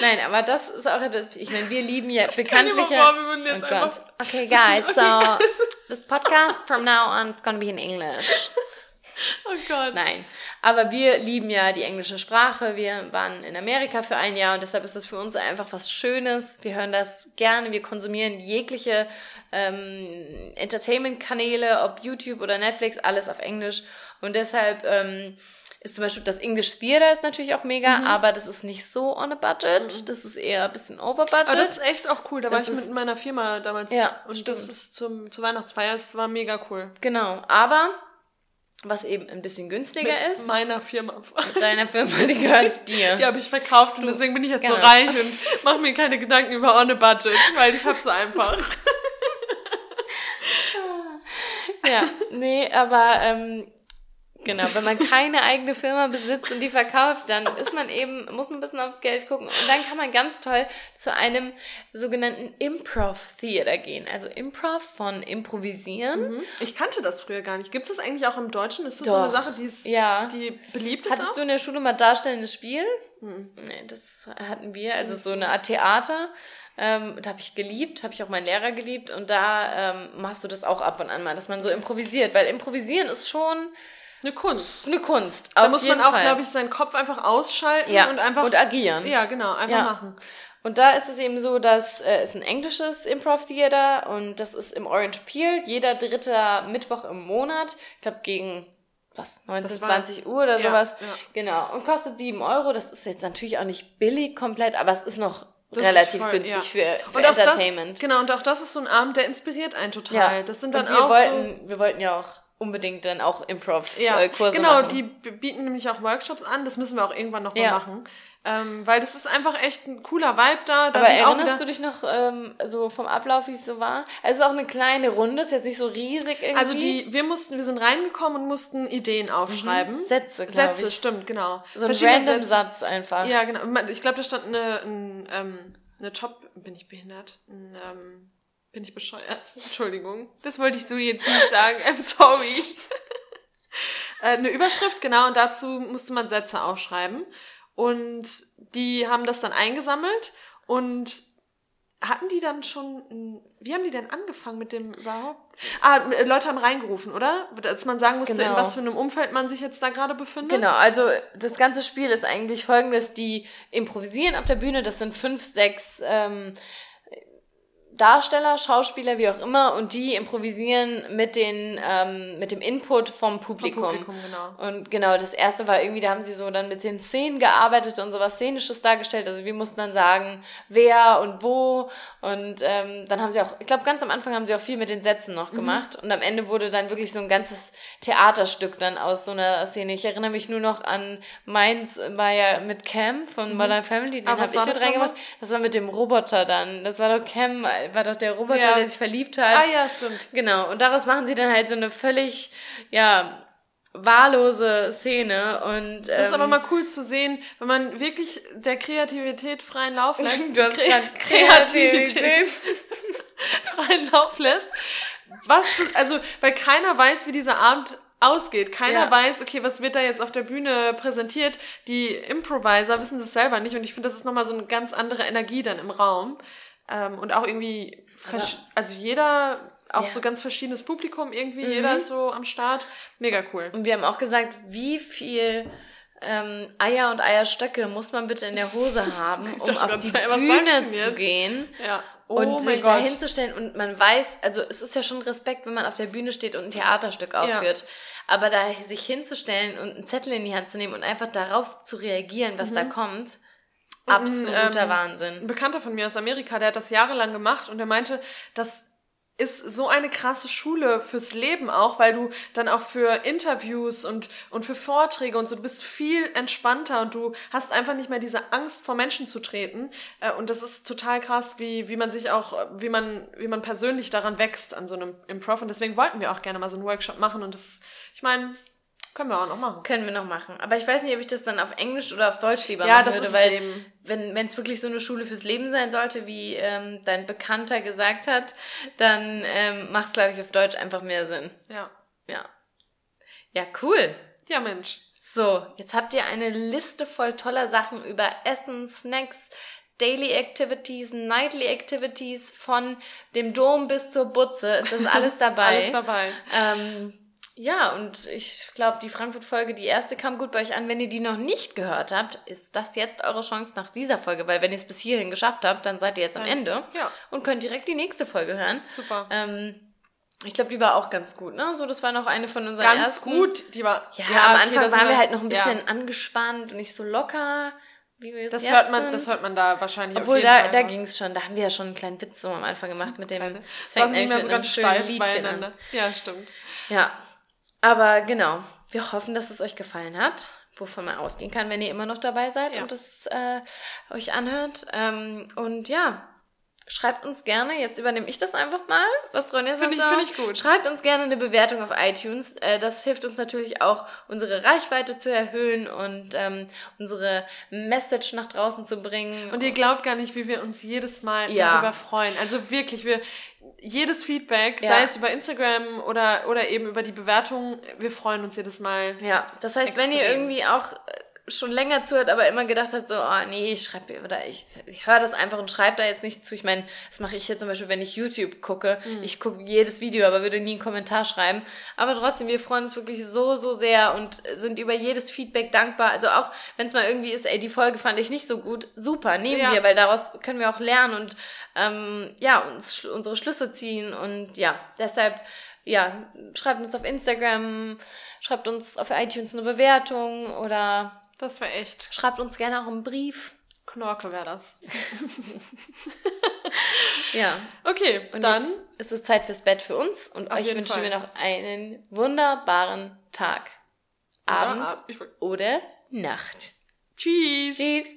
Nein, aber das ist auch etwas, ich meine, wir lieben ja bekanntlich. Oh Gott. Okay, guys, so this podcast from now on is gonna be in English. Oh Gott. Nein. Aber wir lieben ja die englische Sprache. Wir waren in Amerika für ein Jahr und deshalb ist das für uns einfach was Schönes. Wir hören das gerne. Wir konsumieren jegliche ähm, Entertainment-Kanäle, ob YouTube oder Netflix, alles auf Englisch. Und deshalb ähm, ist zum Beispiel das English Theater ist natürlich auch mega, mhm. aber das ist nicht so on a budget. Mhm. Das ist eher ein bisschen over budget. Aber das ist echt auch cool. Da das war ich mit meiner Firma damals. Ja, und stimmt. das ist zum, zur Weihnachtsfeier. Das war mega cool. Genau. Aber was eben ein bisschen günstiger Mit ist. meiner Firma. Mit deiner Firma, die gehört dir. Die habe ich verkauft und deswegen bin ich jetzt genau. so reich und mache mir keine Gedanken über on a budget, weil ich habe es einfach. ja, nee, aber ähm, Genau, wenn man keine eigene Firma besitzt und die verkauft, dann ist man eben, muss man ein bisschen aufs Geld gucken. Und dann kann man ganz toll zu einem sogenannten Improv-Theater gehen. Also Improv von Improvisieren. Mhm. Ich kannte das früher gar nicht. Gibt es das eigentlich auch im Deutschen? Ist das Doch. so eine Sache, die, ist, ja. die beliebt ist? Hattest auch? du in der Schule mal darstellendes Spiel? Mhm. Nee, das hatten wir. Also so eine Art Theater. Ähm, da habe ich geliebt, habe ich auch meinen Lehrer geliebt und da ähm, machst du das auch ab und an mal, dass man so improvisiert, weil improvisieren ist schon eine Kunst. Eine Kunst. Da muss man auch, glaube ich, seinen Kopf einfach ausschalten ja, und einfach. Und agieren. Ja, genau, einfach ja. machen. Und da ist es eben so, dass äh, es ein englisches Improv-Theater und das ist im Orange Peel, jeder dritte Mittwoch im Monat. Ich glaube gegen was, 19, war, 20 Uhr oder ja, sowas. Ja. Genau. Und kostet 7 Euro. Das ist jetzt natürlich auch nicht billig komplett, aber es ist noch das relativ voll, günstig ja. für, für Entertainment. Das, genau, und auch das ist so ein Abend, der inspiriert einen total. Ja. Das sind dann und wir auch wollten, so wir wollten ja auch unbedingt dann auch Improv-Kurse ja, genau, machen. die bieten nämlich auch Workshops an. Das müssen wir auch irgendwann noch mal ja. machen. Ähm, weil das ist einfach echt ein cooler Vibe da. da Aber erinnerst du dich noch ähm, so vom Ablauf, wie es so war? Also es ist auch eine kleine Runde, ist jetzt nicht so riesig irgendwie. Also die, wir mussten, wir sind reingekommen und mussten Ideen aufschreiben. Mhm. Sätze, Sätze, ich. stimmt, genau. So ein random. Satz einfach. Ja, genau. Ich glaube, da stand eine, ein, ähm, eine Top, bin ich behindert? Ein, ähm, bin ich bescheuert? Entschuldigung. Das wollte ich so jetzt nicht sagen. I'm sorry. Äh, eine Überschrift, genau, und dazu musste man Sätze aufschreiben. Und die haben das dann eingesammelt und hatten die dann schon, wie haben die denn angefangen mit dem überhaupt? Ah, Leute haben reingerufen, oder? Dass man sagen musste, genau. in was für einem Umfeld man sich jetzt da gerade befindet. Genau, also das ganze Spiel ist eigentlich folgendes, die improvisieren auf der Bühne, das sind fünf, sechs ähm, Darsteller, Schauspieler, wie auch immer, und die improvisieren mit den ähm, mit dem Input vom Publikum. Vom Publikum genau. Und genau, das erste war irgendwie, da haben sie so dann mit den Szenen gearbeitet und sowas Szenisches dargestellt. Also wir mussten dann sagen, wer und wo. Und ähm, dann haben sie auch, ich glaube, ganz am Anfang haben sie auch viel mit den Sätzen noch mhm. gemacht. Mhm. Und am Ende wurde dann wirklich so ein ganzes Theaterstück dann aus so einer Szene. Ich erinnere mich nur noch an meins war ja mit Cam von mhm. Modern Family, den habe ich mit reingemacht. Das war mit dem Roboter dann. Das war doch Cam war doch der Roboter, ja. der sich verliebt hat. Ah ja, stimmt. Genau. Und daraus machen sie dann halt so eine völlig, ja, wahllose Szene und Das ist aber ähm, mal cool zu sehen, wenn man wirklich der Kreativität freien Lauf lässt. Du hast Kre- grad Kreativität. freien Lauf lässt. Was also, weil keiner weiß, wie dieser Abend ausgeht. Keiner Ja. weiß, okay, was wird da jetzt auf der Bühne präsentiert. Die Improviser wissen das selber nicht und ich finde, das ist nochmal so eine ganz andere Energie dann im Raum. Ähm, und auch irgendwie, also jeder, auch Ja. so ganz verschiedenes Publikum irgendwie, Mhm. jeder ist so am Start. Mega cool. Und wir haben auch gesagt, wie viel ähm, Eier und Eierstöcke muss man bitte in der Hose haben, um auf die sagt Bühne zu gehen Ja. Oh und sich da hinzustellen und man weiß, also es ist ja schon Respekt, wenn man auf der Bühne steht und ein Theaterstück aufführt, aber da sich hinzustellen und einen Zettel in die Hand zu nehmen und einfach darauf zu reagieren, was da kommt, absoluter ähm, Wahnsinn. Ein Bekannter von mir aus Amerika, der hat das jahrelang gemacht und der meinte, das ist so eine krasse Schule fürs Leben auch, weil du dann auch für Interviews und, und für Vorträge und so, du bist viel entspannter und du hast einfach nicht mehr diese Angst vor Menschen zu treten. Äh, Und das ist total krass, wie, wie man sich auch, wie man, wie man persönlich daran wächst an so einem Improv. Und deswegen wollten wir auch gerne mal so einen Workshop machen und das, ich meine, können wir auch noch machen. Können wir noch machen. Aber ich weiß nicht, ob ich das dann auf Englisch oder auf Deutsch lieber Ja, machen das würde, ist weil eben. wenn wenn es wirklich so eine Schule fürs Leben sein sollte, wie ähm, dein Bekannter gesagt hat, dann ähm, macht es, glaube ich, auf Deutsch einfach mehr Sinn. Ja. Ja. Ja, cool. Ja, Mensch. So, jetzt habt ihr eine Liste voll toller Sachen über Essen, Snacks, Daily Activities, Nightly Activities, von dem Dom bis zur Butze. Es ist alles dabei. Alles dabei. Ähm, ja, und ich glaube, die Frankfurt-Folge, die erste, kam gut bei euch an. Wenn ihr die noch nicht gehört habt, ist das jetzt eure Chance nach dieser Folge, weil wenn ihr es bis hierhin geschafft habt, dann seid ihr jetzt am Ende ja. und könnt direkt die nächste Folge hören. Super. Ähm, ich glaube, die war auch ganz gut, ne? So, das war noch eine von unseren Ganz ersten. gut. Die war, Ja, okay, am da Anfang waren wir halt noch ein ja. bisschen angespannt und nicht so locker, wie wir es Das jetzt hört man, sind. das hört man da wahrscheinlich Obwohl, auf jeden da, Fall da ging es schon. Da haben wir ja schon einen kleinen Witz so am Anfang gemacht mit dem. Kleine. Es mehr mit so ganz steif Liedchen beieinander. an. Ja, stimmt. Ja, aber genau. Wir hoffen, dass es euch gefallen hat, wovon man ausgehen kann, wenn ihr immer noch dabei seid Ja. und es äh, euch anhört. Ähm, und ja, schreibt uns gerne, jetzt übernehme ich das einfach mal, was Ronja Finde sonst ich- finde ich gut. Schreibt uns gerne eine Bewertung auf iTunes. Äh, das hilft uns natürlich auch, unsere Reichweite zu erhöhen und ähm, unsere Message nach draußen zu bringen. Und ihr glaubt gar nicht, wie wir uns jedes Mal Ja. darüber freuen. Also wirklich, wir jedes Feedback, Ja. sei es über Instagram oder, oder eben über die Bewertung, wir freuen uns jedes Mal. Ja, das heißt, wenn ihr Extrem. irgendwie auch schon länger zuhört, aber immer gedacht hat, so, oh nee, ich schreibe oder ich, ich höre das einfach und schreibe da jetzt nicht zu. Ich meine, das mache ich jetzt zum Beispiel, wenn ich YouTube gucke. Mhm. Ich gucke jedes Video, aber würde nie einen Kommentar schreiben. Aber trotzdem, wir freuen uns wirklich so, so sehr und sind über jedes Feedback dankbar. Also auch, wenn es mal irgendwie ist, ey, die Folge fand ich nicht so gut, super, nehmen Ja. wir, weil daraus können wir auch lernen und ähm, ja, uns unsere Schlüsse ziehen und ja, deshalb ja, schreibt uns auf Instagram, schreibt uns auf iTunes eine Bewertung oder Das wäre echt schreibt uns gerne auch einen Brief. Knorke wäre das. Ja. Okay, Und dann ist es Zeit fürs Bett für uns und euch wünschen Fall. wir noch einen wunderbaren Tag, Abend Ja, ab- oder Nacht. Tschüss. Tschüss.